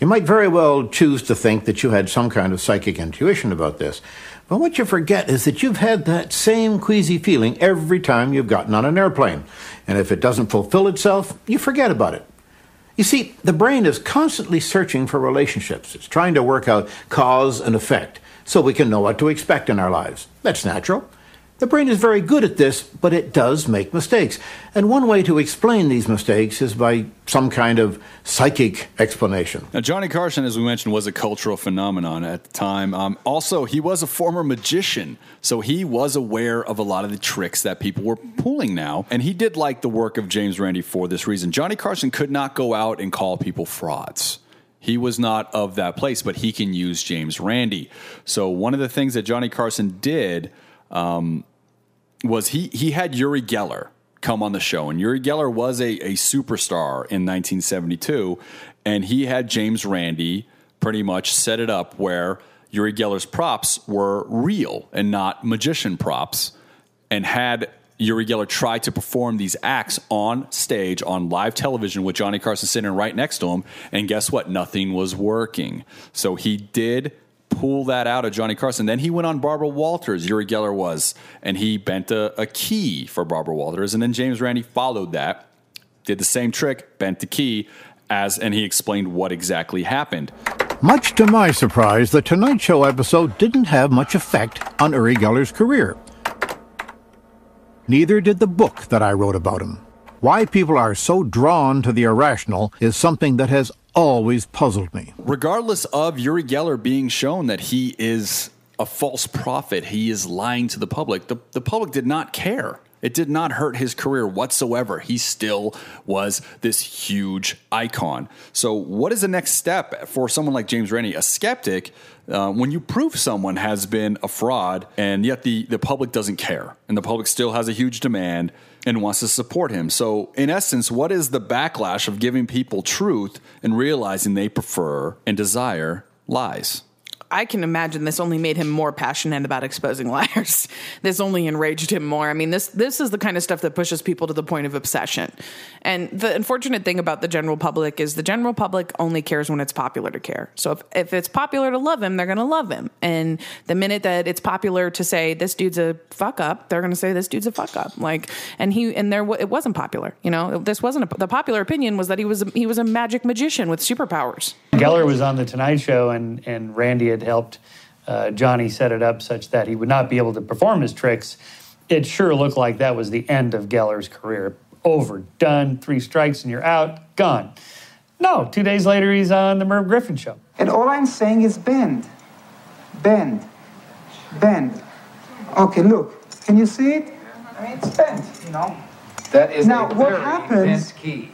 You might very well choose to think that you had some kind of psychic intuition about this. But what you forget is that you've had that same queasy feeling every time you've gotten on an airplane. And if it doesn't fulfill itself, you forget about it. You see, the brain is constantly searching for relationships. It's trying to work out cause and effect so we can know what to expect in our lives. That's natural. The brain is very good at this, but it does make mistakes. And one way to explain these mistakes is by some kind of psychic explanation. Now, Johnny Carson, as we mentioned, was a cultural phenomenon at the time. Um, also, he was a former magician, so he was aware of a lot of the tricks that people were pulling now. And he did like the work of James Randi for this reason. Johnny Carson could not go out and call people frauds. He was not of that place, but he can use James Randi. So, one of the things that Johnny Carson did um, was he he had Uri Geller come on the show, and Uri Geller was a, a superstar in 1972, and he had James Randi pretty much set it up where Uri Geller's props were real and not magician props, and had Uri Geller try to perform these acts on stage on live television with Johnny Carson sitting right next to him, and guess what? Nothing was working. So he did pull that out of Johnny Carson. Then he went on Barbara Walters, Uri Geller was, and he bent a, a key for Barbara Walters. And then James Randi followed that, did the same trick, bent the key, as and he explained what exactly happened. Much to my surprise, the Tonight Show episode didn't have much effect on Uri Geller's career. Neither did the book that I wrote about him. Why people are so drawn to the irrational is something that has always puzzled me. Regardless of Uri Geller being shown that he is a false prophet, he is lying to the public, the, the public did not care. It did not hurt his career whatsoever. He still was this huge icon. So, what is the next step for someone like James Randi, a skeptic, uh, when you prove someone has been a fraud and yet the, the public doesn't care and the public still has a huge demand and wants to support him? So, in essence, what is the backlash of giving people truth and realizing they prefer and desire lies? I can imagine this only made him more passionate about exposing [laughs] liars. this only enraged him more. I mean, this this is the kind of stuff that pushes people to the point of obsession. And the unfortunate thing about the general public is the general public only cares when it's popular to care. So if, if it's popular to love him, they're going to love him. And the minute that it's popular to say this dude's a fuck up, they're going to say this dude's a fuck up. Like, and he and there it wasn't popular. You know, this wasn't a, the popular opinion was that he was he was a magic magician with superpowers. Geller was on the Tonight Show, and and Randi had helped uh, Johnny set it up such that he would not be able to perform his tricks. It sure looked like that was the end of Geller's career. Over, done, three strikes and you're out, gone. No, two days later he's on the Merv Griffin show. And all I'm saying is bend, bend, bend. Okay, look, can you see it? I mean, it's bent, you know. That is now a what very happens? bent key.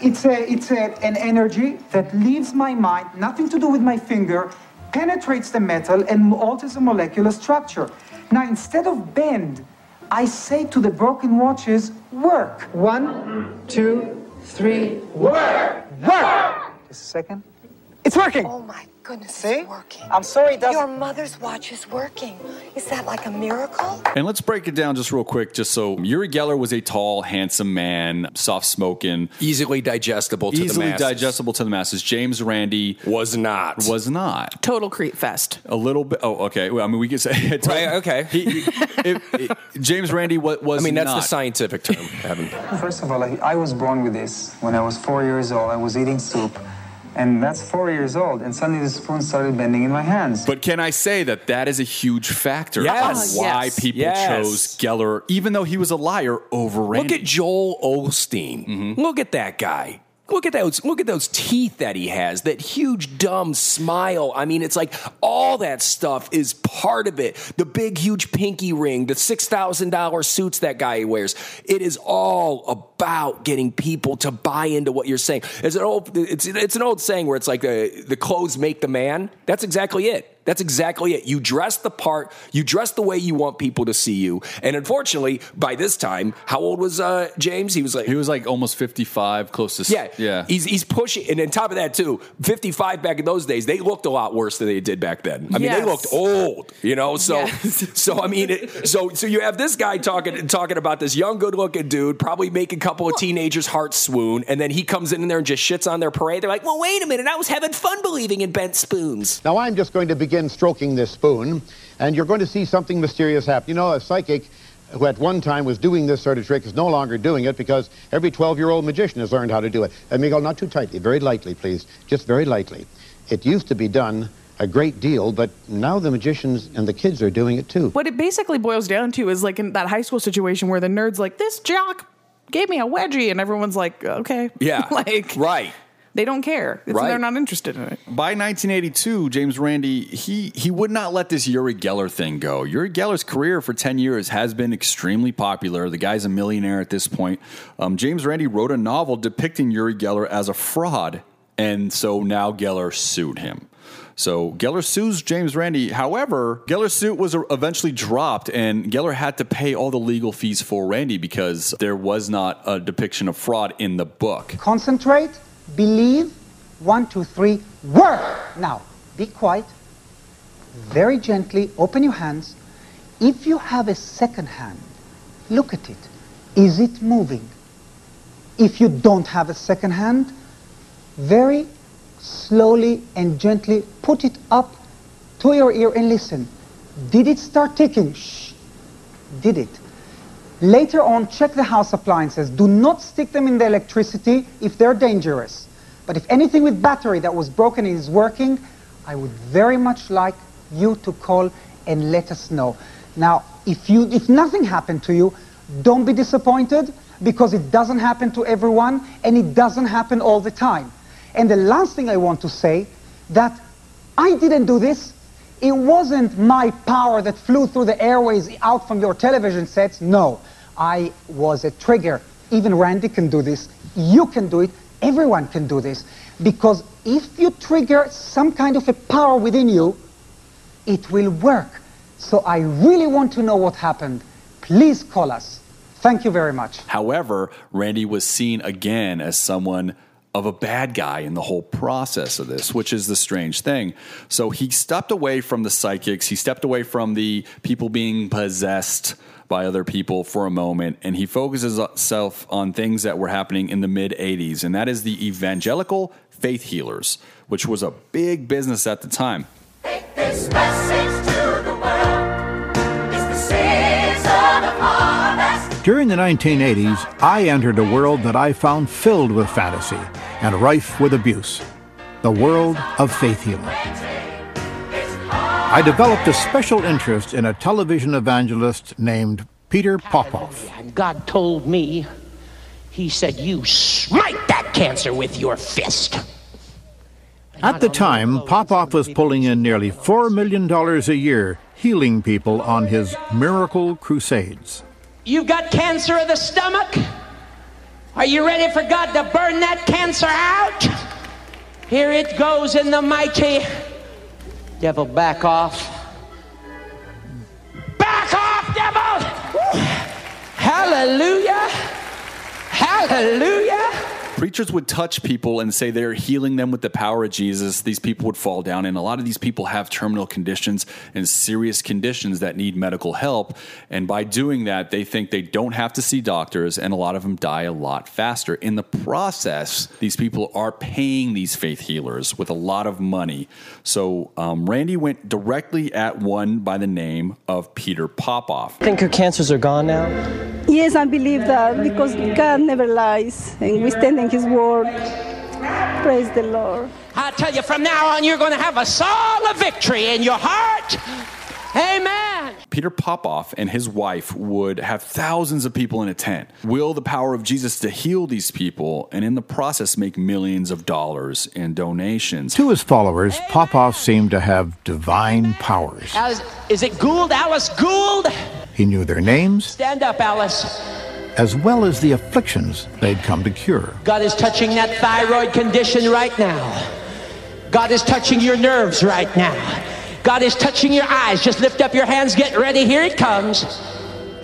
It's a it's a, an energy that leaves my mind, nothing to do with my finger, penetrates the metal and alters the molecular structure. Now instead of bend, I say to the broken watches, work. One, two, three, work, work. Just a second. It's working. Oh my goodness, See? it's working. I'm sorry, it doesn't. Your mother's watch is working. Is that like a miracle? And let's break it down just real quick, just so Uri Geller was a tall, handsome man, soft smoking, easily digestible to easily the masses. digestible to the masses. James Randi was not. Was not. Total creep fest. A little bit. Oh, okay. Well, I mean, we could say. [laughs] Right, okay. He, he- it- it- James Randi was, was I mean, that's not. the scientific term, Evan. First of all, I, I was born with this. When I was four years old, I was eating soup. And that's four years old. And suddenly the spoon started bending in my hands. But can I say that that is a huge factor Yes. of oh, why Yes. people Yes. chose Geller, even though he was a liar, over Randi? Look at Joel Osteen. Mm-hmm. Look at that guy. Look at those look at those teeth that he has. That huge dumb smile. I mean, it's like all that stuff is part of it. The big huge pinky ring, the $6,000 suits that guy wears. It is all about getting people to buy into what you're saying. It's an old it's it's an old saying where it's like the the clothes make the man. That's exactly it. That's exactly it. You dress the part, you dress the way you want people to see you. And unfortunately, by this time, how old was uh, James? He was like He was like almost 55, close to. yeah, Yeah. He's he's pushing, and on top of that too, fifty five back in those days, they looked a lot worse than they did back then. I mean, they looked old, you know. So [laughs] so I mean, it, so so you have this guy talking talking about this young, good looking dude, probably make a couple of teenagers' hearts swoon, and then he comes in there and just shits on their parade. They're like, well, wait a minute, I was having fun believing in bent spoons. Now I'm just going to begin stroking this spoon, and you're going to see something mysterious happen. You know, a psychic who at one time was doing this sort of trick is no longer doing it because every 12-year-old magician has learned how to do it. And Miguel, not too tightly, very lightly, please, just very lightly. It used to be done a great deal, but now the magicians and the kids are doing it too. What it basically boils down to is like in that high school situation where the nerd's like, this jock gave me a wedgie, and everyone's like, okay. Yeah. [laughs] like, right. They don't care. It's, Right. They're not interested in it. By 1982, James Randi he he would not let this Uri Geller thing go. Uri Geller's career for 10 years has been extremely popular. The guy's a millionaire at this point. Um, James Randi wrote a novel depicting Uri Geller as a fraud, and so now Geller sued him. So Geller sues James Randi. However, Geller's suit was eventually dropped, and Geller had to pay all the legal fees for Randi because there was not a depiction of fraud in the book. Concentrate, believe, one, two, three, work! Now, be quiet, very gently, open your hands. If you have a second hand, look at it. Is it moving? If you don't have a second hand, very slowly and gently put it up to your ear and listen. Did it start ticking? Shh. Did it? Later on, check the house appliances. Do not stick them in the electricity if they're dangerous. But if anything with battery that was broken is working, I would very much like you to call and let us know. Now, if, you, if nothing happened to you, don't be disappointed because it doesn't happen to everyone and it doesn't happen all the time. And the last thing I want to say that I didn't do this. It wasn't my power that flew through the airways out from your television sets. No, I was a trigger. Even Randi can do this. You can do it. Everyone can do this. Because if you trigger some kind of a power within you, it will work. So I really want to know what happened. Please call us. Thank you very much. However, Randi was seen again as someone of a bad guy in the whole process of this, which is the strange thing. So he stepped away from the psychics, he stepped away from the people being possessed by other people for a moment, and he focuses himself on things that were happening in the mid 80s, and that is the evangelical faith healers, which was a big business at the time. During the 1980s, I entered a world that I found filled with fantasy and rife with abuse the world of faith healing. I developed a special interest in a television evangelist named Peter Popoff. God told me, He said, You smite that cancer with your fist. At the time, Popoff was pulling in nearly $4 million a year healing people on his miracle crusades. You've got cancer of the stomach? Are you ready for God to burn that cancer out? Here it goes in the mighty. Devil, back off. Back off, devil! Hallelujah! Hallelujah! Preachers would touch people and say they're healing them with the power of Jesus, these people would fall down. And a lot of these people have terminal conditions and serious conditions that need medical help. And by doing that, they think they don't have to see doctors, and a lot of them die a lot faster. In the process, these people are paying these faith healers with a lot of money. So um, Randi went directly at one by the name of Peter Popoff. Think your cancers are gone now? Yes, I believe that because God never lies, and we stand in his word. Praise the Lord. I tell you, from now on, you're going to have a song of victory in your heart. Amen. Peter Popoff and his wife would have thousands of people in a tent, will the power of Jesus to heal these people, and in the process make millions of dollars in donations. To his followers, Amen. Popoff seemed to have divine powers. Alice, is it Gould? Alice Gould? He knew their names. Stand up, Alice as well as the afflictions they'd come to cure. God is touching that thyroid condition right now. God is touching your nerves right now. God is touching your eyes. Just lift up your hands, get ready. Here it comes.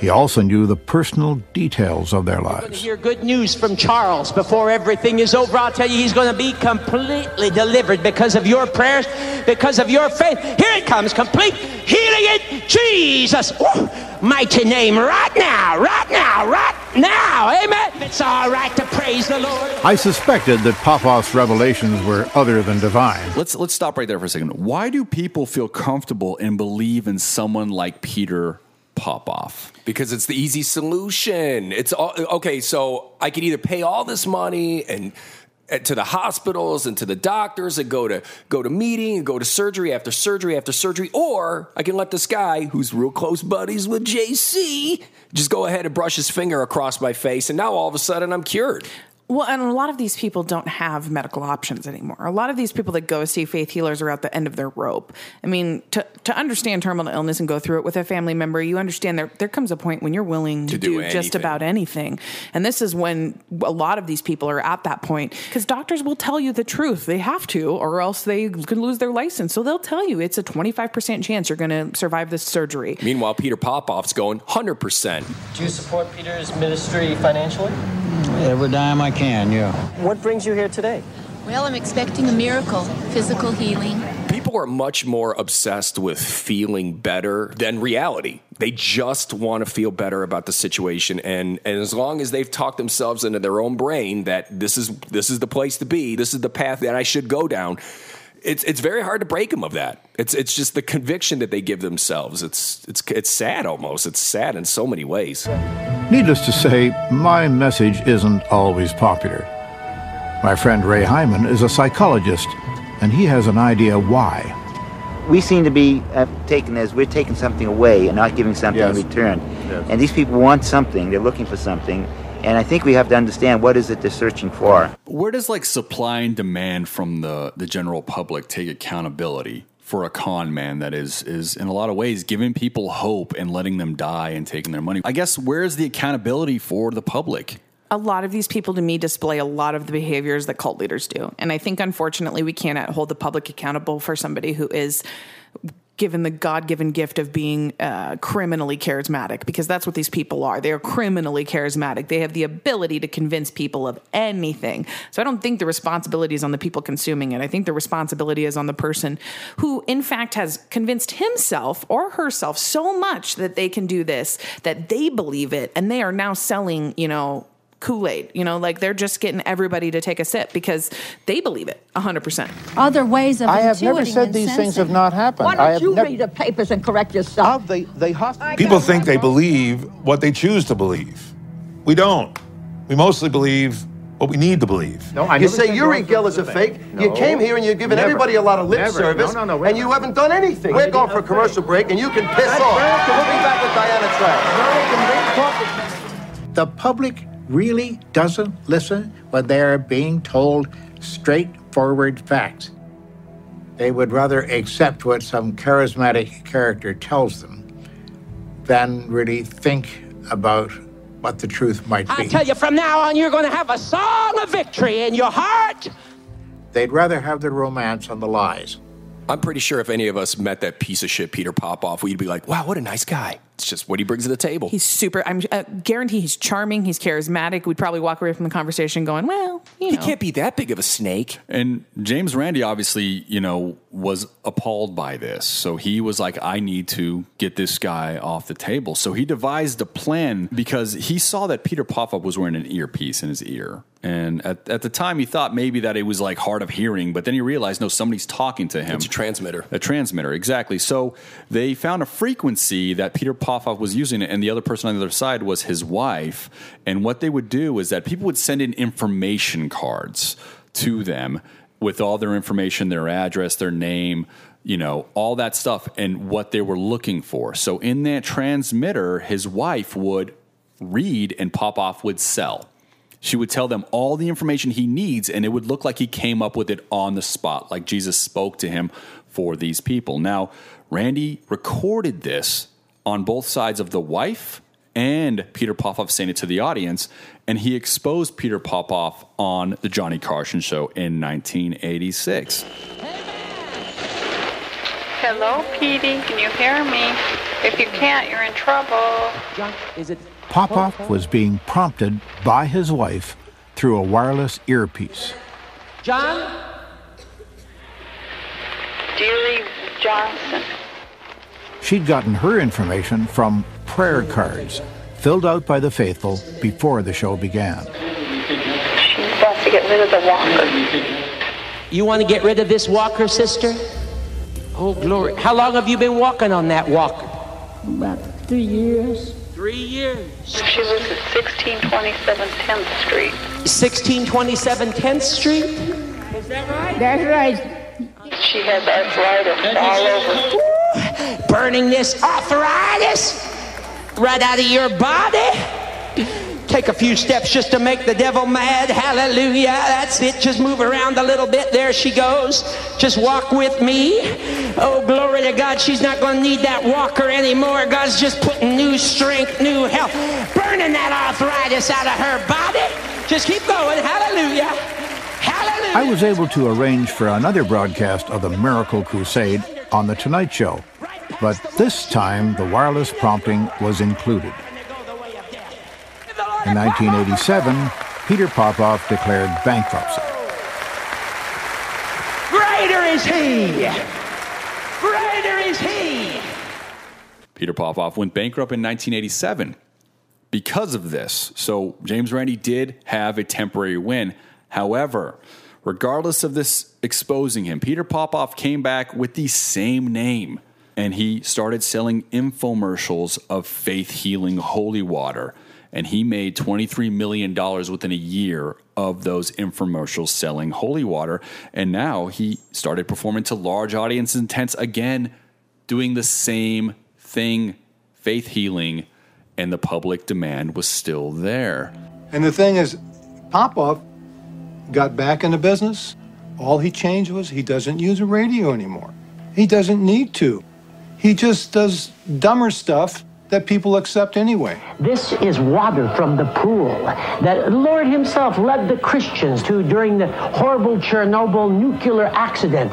He also knew the personal details of their lives. hear good news from Charles before everything is over. I'll tell you, he's going to be completely delivered because of your prayers, because of your faith. Here it comes, complete healing in Jesus. Ooh, mighty name, right now, right now, right now. Amen. It's all right to praise the Lord. I suspected that Popoff's revelations were other than divine. Let's let's stop right there for a second. Why do people feel comfortable and believe in someone like Peter Popoff? Because it's the easy solution. It's all, okay. So I could either pay all this money and uh, to the hospitals and to the doctors and go to go to meeting and go to surgery after surgery after surgery, or I can let this guy who's real close buddies with JC just go ahead and brush his finger across my face, and now all of a sudden I'm cured. Well, and a lot of these people don't have medical options anymore. A lot of these people that go see faith healers are at the end of their rope. I mean, to, to understand terminal illness and go through it with a family member, you understand there there comes a point when you're willing to, To do just about anything. And this is when a lot of these people are at that point because doctors will tell you the truth. They have to, or else they could lose their license. So they'll tell you it's a 25% chance you're going to survive this surgery. Meanwhile, Peter Popoff's going 100%. Do you support Peter's ministry financially? Every dime I can, yeah. What brings you here today? Well, I'm expecting a miracle, physical healing. People are much more obsessed with feeling better than reality. They just want to feel better about the situation, and, and as long as they've talked themselves into their own brain that this is this is the place to be, this is the path that I should go down, it's it's very hard to break them of that. It's it's just the conviction that they give themselves. It's it's it's sad almost. It's sad in so many ways. Needless to say, my message isn't always popular. My friend Ray Hyman is a psychologist, and he has an idea why. We seem to be uh, taken as we're taking something away and not giving something Yes. in return. Yes. And these people want something, they're looking for something, and I think we have to understand what is it they're searching for. Where does like supply and demand from the the general public take accountability for a con man that is is in a lot of ways giving people hope and letting them die and taking their money? I guess where's the accountability for the public? a lot of these people to me display a lot of the behaviors that cult leaders do. And I think unfortunately we cannot hold the public accountable for somebody who is given the God-given gift of being uh, criminally charismatic because that's what these people are. They are criminally charismatic. They have the ability to convince people of anything. So I don't think the responsibility is on the people consuming it. I think the responsibility is on the person who in fact has convinced himself or herself so much that they can do this that they believe it and they are now selling, you know, Kool-Aid, you know, like they're just getting everybody to take a sip because they believe it 100%. Other ways of I have never said and these things have not happened. Why I don't have you never- read the papers and correct yourself? they, they hostile. People think they believe what they choose to believe. We don't. We mostly believe what we need to believe. No, I you say said Uri Geller is a a fake. fake. you came here and you're giving never. everybody a lot of lip Never. service. No, no, no, and you haven't done anything. We're going for a commercial break, and you can piss off. We'll be back with Diana Trapp. The public really doesn't listen when they are being told straightforward facts. They would rather accept what some charismatic character tells them than really think about what the truth might be. I tell you, from now on, you're going to have a song of victory in your heart. They'd rather have the romance and the lies. I'm pretty sure if any of us met that piece of shit Peter Popoff, we'd be like, "Wow, what a nice guy." It's just what he brings to the table. He's super. I'm uh, guarantee he's charming. He's charismatic. We'd probably walk away from the conversation going, "Well, you know, he can't be that big of a snake." And James Randi obviously, you know, was appalled by this. So he was like, I need to get this guy off the table. So he devised a plan because he saw that Peter Popoff was wearing an earpiece in his ear. And at, at the time, he thought maybe that it was like hard of hearing, but then he realized, no, somebody's talking to him. It's a transmitter. A transmitter, exactly. So they found a frequency that Peter Popoff was using, it, and the other person on the other side was his wife. And what they would do is that people would send in information cards to them with all their information, their address, their name, you know, all that stuff, and what they were looking for. So in that transmitter, his wife would read and Popoff would sell. She would tell them all the information he needs, and it would look like he came up with it on the spot, like Jesus spoke to him for these people. Now, Randi recorded this on both sides of the wife and Peter Popoff saying it to the audience, and he exposed Peter Popoff on the Johnny Carson show in 1986. Hello, Petey. Can you hear me? If you can't, you're in trouble. Is it Popoff was being prompted by his wife through a wireless earpiece. John? Deary Johnson. She'd gotten her information from prayer cards filled out by the faithful before the show began. She wants to get rid of the walker. You want to get rid of this walker, sister? Oh, glory. How long have you been walking on that walker? About three years. Three years. She lives at 1627 10th Street. 1627 10th Street? Is that right? That's right. She has arthritis all over. Burning this arthritis right out of your body? Take a few steps just to make the devil mad. Hallelujah. That's it. Just move around a little bit. There she goes. Just walk with me. Oh, glory to God. She's not going to need that walker anymore. God's just putting new strength, new health, burning that arthritis out of her body. Just keep going. Hallelujah. Hallelujah. I was able to arrange for another broadcast of the Miracle Crusade on The Tonight Show, but this time the wireless prompting was included. In 1987, Peter Popoff declared bankruptcy. Greater is He. Greater is He. Peter Popoff went bankrupt in 1987 because of this. So James Randi did have a temporary win. However, regardless of this exposing him, Peter Popoff came back with the same name and he started selling infomercials of faith healing holy water. And he made $23 million within a year of those infomercials selling holy water. And now he started performing to large audiences and tents again, doing the same thing faith healing. And the public demand was still there. And the thing is, Popoff got back into business. All he changed was he doesn't use a radio anymore. He doesn't need to. He just does dumber stuff that people accept anyway. This is water from the pool that the Lord Himself led the Christians to during the horrible Chernobyl nuclear accident.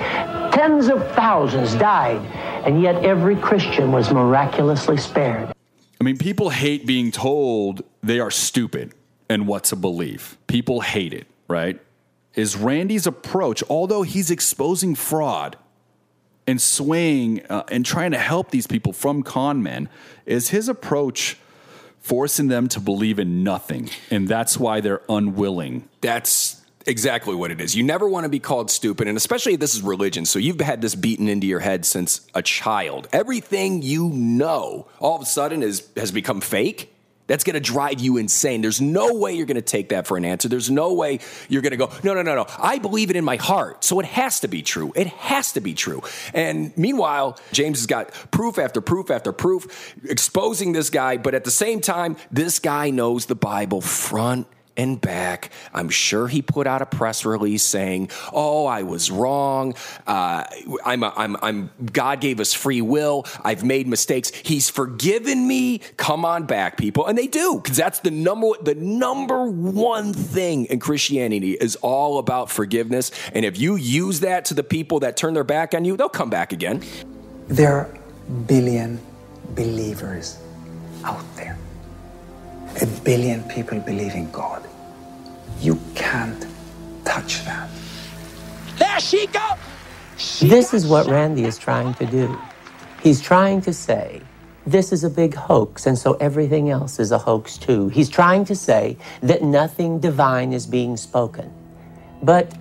Tens of thousands died, and yet every Christian was miraculously spared. I mean, people hate being told they are stupid and what to believe. People hate it, right? Is Randi's approach, although he's exposing fraud and swaying uh, and trying to help these people from con men, is his approach forcing them to believe in nothing? And that's why they're unwilling. That's exactly what it is. You never want to be called stupid, and especially if this is religion. So you've had this beaten into your head since a child. Everything you know all of a sudden is has become fake. That's going to drive you insane. There's no way you're going to take that for an answer. There's no way you're going to go, no, no, no, no. I believe it in my heart. So it has to be true. It has to be true. And meanwhile, James has got proof after proof after proof exposing this guy. But at the same time, this guy knows the Bible front and back. I'm sure he put out a press release saying, "Oh, I was wrong. Uh, I'm, a, I'm, I'm. God gave us free will. I've made mistakes. He's forgiven me. Come on back, people." And they do because that's the number. The number one thing in Christianity is all about forgiveness. And if you use that to the people that turn their back on you, they'll come back again. There are billion believers out there. A billion people believe in God. You can't touch that. There she goes. This is what Randi is trying to do. He's trying to say this is a big hoax, and so everything else is a hoax too. He's trying to say that nothing divine is being spoken. But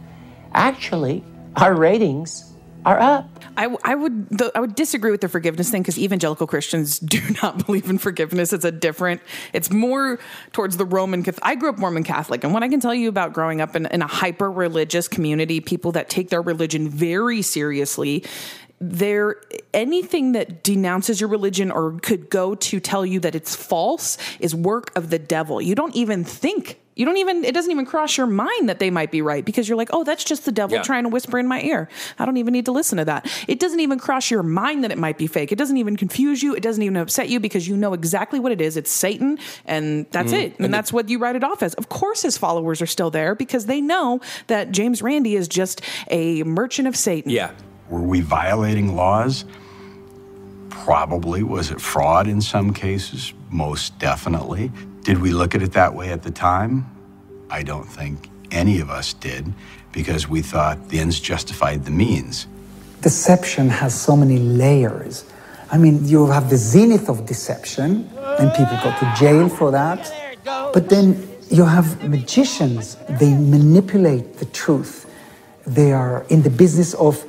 actually, our ratings are up. I, I would the, I would disagree with the forgiveness thing because evangelical Christians [laughs] do not believe in forgiveness. It's a different. It's more towards the Roman. Catholic. I grew up Mormon Catholic, and what I can tell you about growing up in, in a hyper religious community, people that take their religion very seriously, there anything that denounces your religion or could go to tell you that it's false is work of the devil. You don't even think you don't even it doesn't even cross your mind that they might be right because you're like, "Oh, that's just the devil Yeah. trying to whisper in my ear. I don't even need to listen to that." It doesn't even cross your mind that it might be fake. It doesn't even confuse you. It doesn't even upset you because you know exactly what it is. It's Satan and that's Mhm. it. And, And the- that's what you write it off as. Of course his followers are still there because they know that James Randi is just a merchant of Satan. Yeah. Were we violating laws? Probably. Was it fraud in some cases? Most definitely. Did we look at it that way at the time? I don't think any of us did because we thought the ends justified the means. Deception has so many layers. I mean, you have the zenith of deception, and people go to jail for that. But then you have magicians, they manipulate the truth. They are in the business of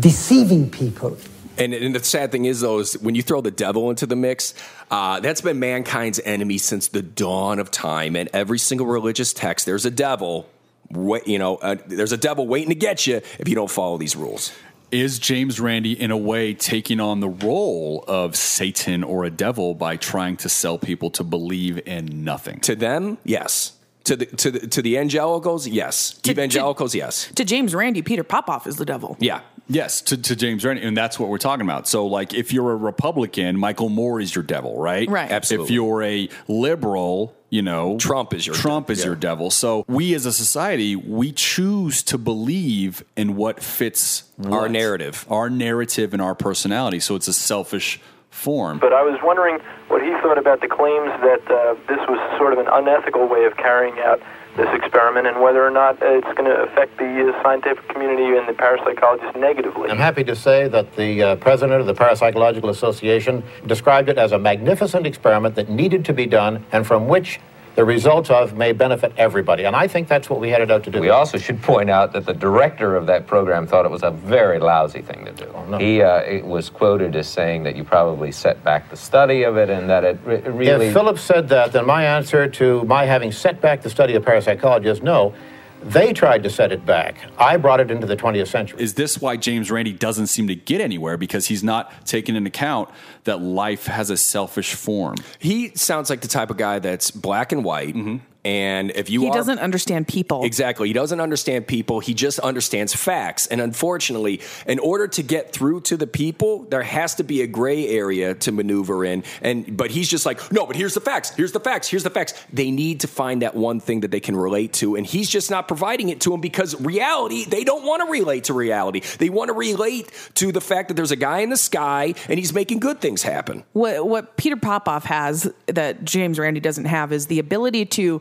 deceiving people. And, and the sad thing is, though, is when you throw the devil into the mix, uh, that's been mankind's enemy since the dawn of time. And every single religious text, there's a devil. Wait, you know, uh, there's a devil waiting to get you if you don't follow these rules. is James Randi in a way taking on the role of Satan or a devil by trying to sell people to believe in nothing? To them, yes. To the to the to the evangelicals, yes. Evangelicals, yes. To James Randi, Peter Popoff is the devil. Yeah. Yes, to, to James Randi, and that's what we're talking about. So, like, if you're a Republican, Michael Moore is your devil, right? Right. Absolutely. If you're a liberal, you know, Trump is your Trump is yeah. your devil. So, we as a society, we choose to believe in what fits Our narrative. our narrative, and our personality. So, it's a selfish form. But I was wondering what he thought about the claims that uh, this was sort of an unethical way of carrying out this experiment and whether or not it's going to affect the uh, scientific community and the parapsychologists negatively. I'm happy to say that the uh, president of the Parapsychological Association described it as a magnificent experiment that needed to be done and from which the results of may benefit everybody. And I think that's what we headed out to do. We also should point out that the director of that program thought it was a very lousy thing to do. no. He uh, it was quoted as saying that you probably set back the study of it and that it, re- really. If Philip said that, then my answer to my having set back the study of parapsychology is no. They tried to set it back. I brought it into the 20th century. Is this why James Randi doesn't seem to get anywhere? Because he's not taking into account that life has a selfish form. He sounds like the type of guy that's black and white. Mm-hmm. And if you he are, doesn't understand people. Exactly. He doesn't understand people. He just understands facts. And unfortunately, in order to get through to the people, there has to be a gray area to maneuver in. And but he's just like, no, but here's the facts. Here's the facts. Here's the facts. They need to find that one thing that they can relate to. And he's just not providing it to them because reality, they don't want to relate to reality. They want to relate to the fact that there's a guy in the sky and he's making good things happen. What what Peter Popoff has that James Randi doesn't have is the ability to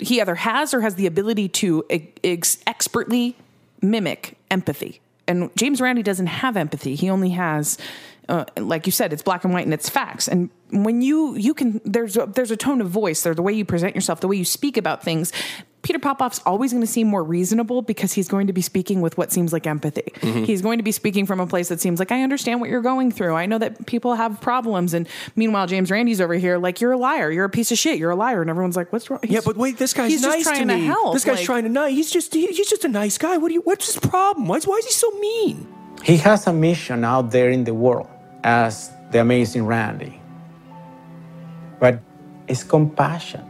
he either has or has the ability to ex- expertly mimic empathy. And James Randi doesn't have empathy. He only has uh, like you said, it's black and white and it's facts. And when you you can there's a, there's a tone of voice, there's the way you present yourself, the way you speak about things. Peter Popoff's always going to seem more reasonable because he's going to be speaking with what seems like empathy. Mhm. He's going to be speaking from a place that seems like I understand what you're going through. I know that people have problems, and meanwhile, James Randi's over here like you're a liar, you're a piece of shit, you're a liar, and everyone's like, "What's wrong?" Yeah, but wait, this guy's he's nice just trying to me. help. This guy's Like, trying to nice. He's just he, he's just a nice guy. What do you? What's his problem? Why, why is he so mean? He has a mission out there in the world as the amazing Randi. But it's compassion.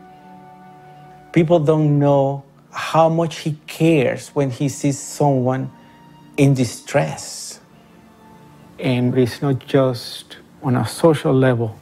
People don't know how much he cares when he sees someone in distress. And it's not just on a social level,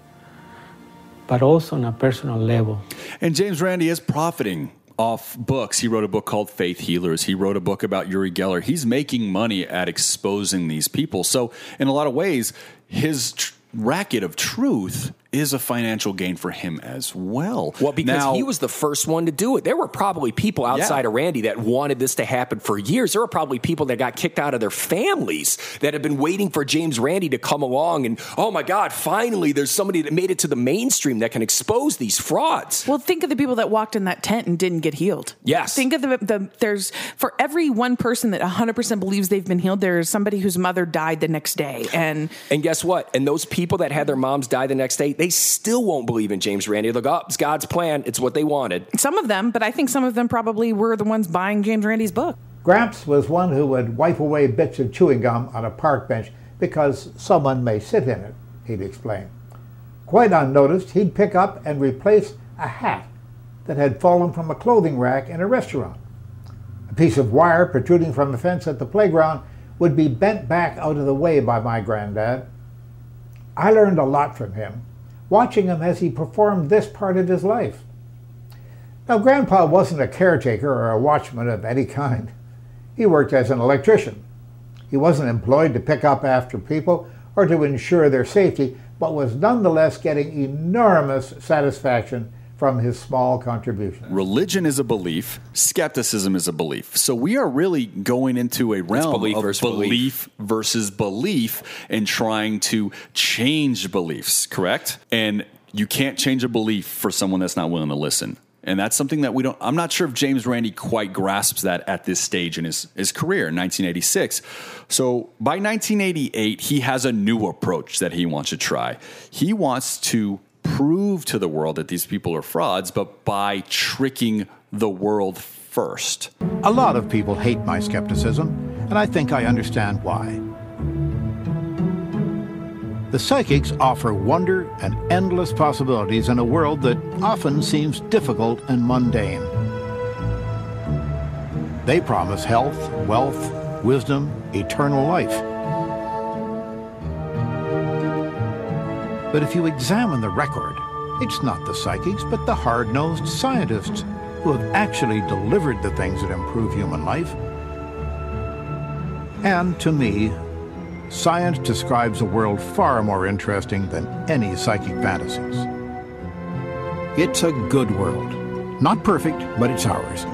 but also on a personal level. And James Randi is profiting off books. He wrote a book called Faith Healers. He wrote a book about Uri Geller. He's making money at exposing these people. So, in a lot of ways, his tr- racket of truth is a financial gain for him as well. Well, because Now- he was the first one to do it. There were probably people outside Yeah. of Randi that wanted this to happen for years. There were probably people that got kicked out of their families that have been waiting for James Randi to come along and, oh my God, finally there's somebody that made it to the mainstream that can expose these frauds. Well, think of the people that walked in that tent and didn't get healed. Yes. Think of the, the there's for every one person that 100% believes they've been healed, there's somebody whose mother died the next day. And And guess what? And those people that had their moms die the next day, they still won't believe in James Randi. They'll go, oh, it's God's plan. It's what they wanted. some of them, but I think some of them probably were the ones buying James Randi's book. Gramps was one who would wipe away bits of chewing gum on a park bench because someone may sit in it, he'd explain. Quite unnoticed, he'd pick up and replace a hat that had fallen from a clothing rack in a restaurant. A piece of wire protruding from a fence at the playground would be bent back out of the way by my granddad. I learned a lot from him, watching him as he performed this part of his life. Now, Grandpa wasn't a caretaker or a watchman of any kind. He worked as an electrician. He wasn't employed to pick up after people or to ensure their safety, but was nonetheless getting enormous satisfaction from his small contribution. Religion is a belief, skepticism is a belief. So we are really going into a realm belief of versus belief versus belief and trying to change beliefs, correct? And you can't change a belief for someone that's not willing to listen. And that's something that we don't, I'm not sure if James Randi quite grasps that at this stage in his, his career in 1986. So by 1988, he has a new approach that he wants to try. He wants to prove to the world that these people are frauds, but by tricking the world first. A lot of people hate my skepticism, and I think I understand why. The psychics offer wonder and endless possibilities in a world that often seems difficult and mundane. They promise health, wealth, wisdom, eternal life. But if you examine the record, it's not the psychics, but the hard nosed scientists who have actually delivered the things that improve human life. And to me, science describes a world far more interesting than any psychic fantasies. It's a good world. Not perfect, but it's ours.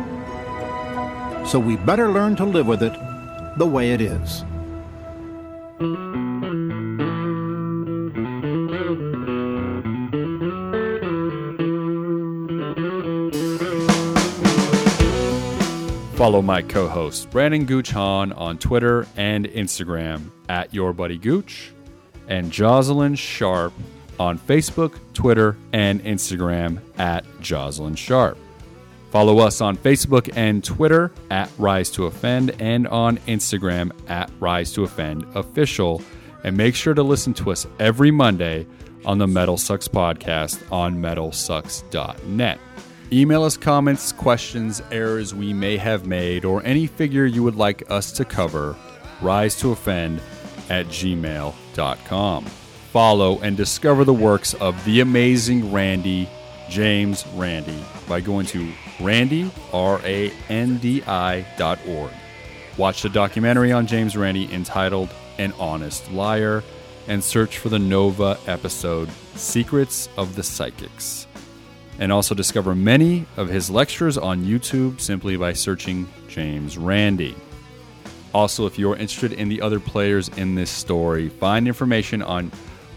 So we better learn to live with it the way it is. Follow my co host, Brandon Gooch Hahn, on Twitter and Instagram at Your Buddy Gooch, and Jocelyn Sharp on Facebook, Twitter, and Instagram at Jocelyn Sharp. Follow us on Facebook and Twitter at Rise to Offend and on Instagram at Rise to Offend Official. And make sure to listen to us every Monday on the Metal Sucks podcast on metalsucks.net. Email us comments, questions, errors we may have made, or any figure you would like us to cover. Rise to Offend at gmail.com. Follow and discover the works of the amazing Randi, James Randi, by going to Randi, R A N D I dot org. Watch the documentary on James Randi entitled An Honest Liar and search for the Nova episode Secrets of the Psychics. And also discover many of his lectures on YouTube simply by searching James Randi. Also, if you're interested in the other players in this story, find information on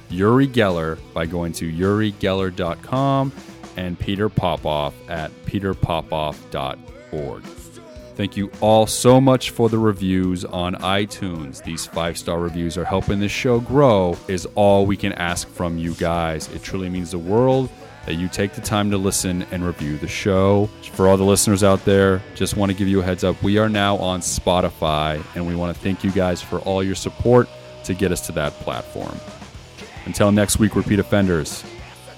Uri Geller by going to urigeller.com and Peter Popoff at peterpopoff.org. Thank you all so much for the reviews on iTunes. These five star reviews are helping this show grow, is all we can ask from you guys. It truly means the world that you take the time to listen and review the show. For all the listeners out there, just want to give you a heads up. We are now on Spotify, and we want to thank you guys for all your support to get us to that platform. Until next week, repeat offenders,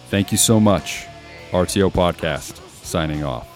thank you so much. RTO Podcast, signing off.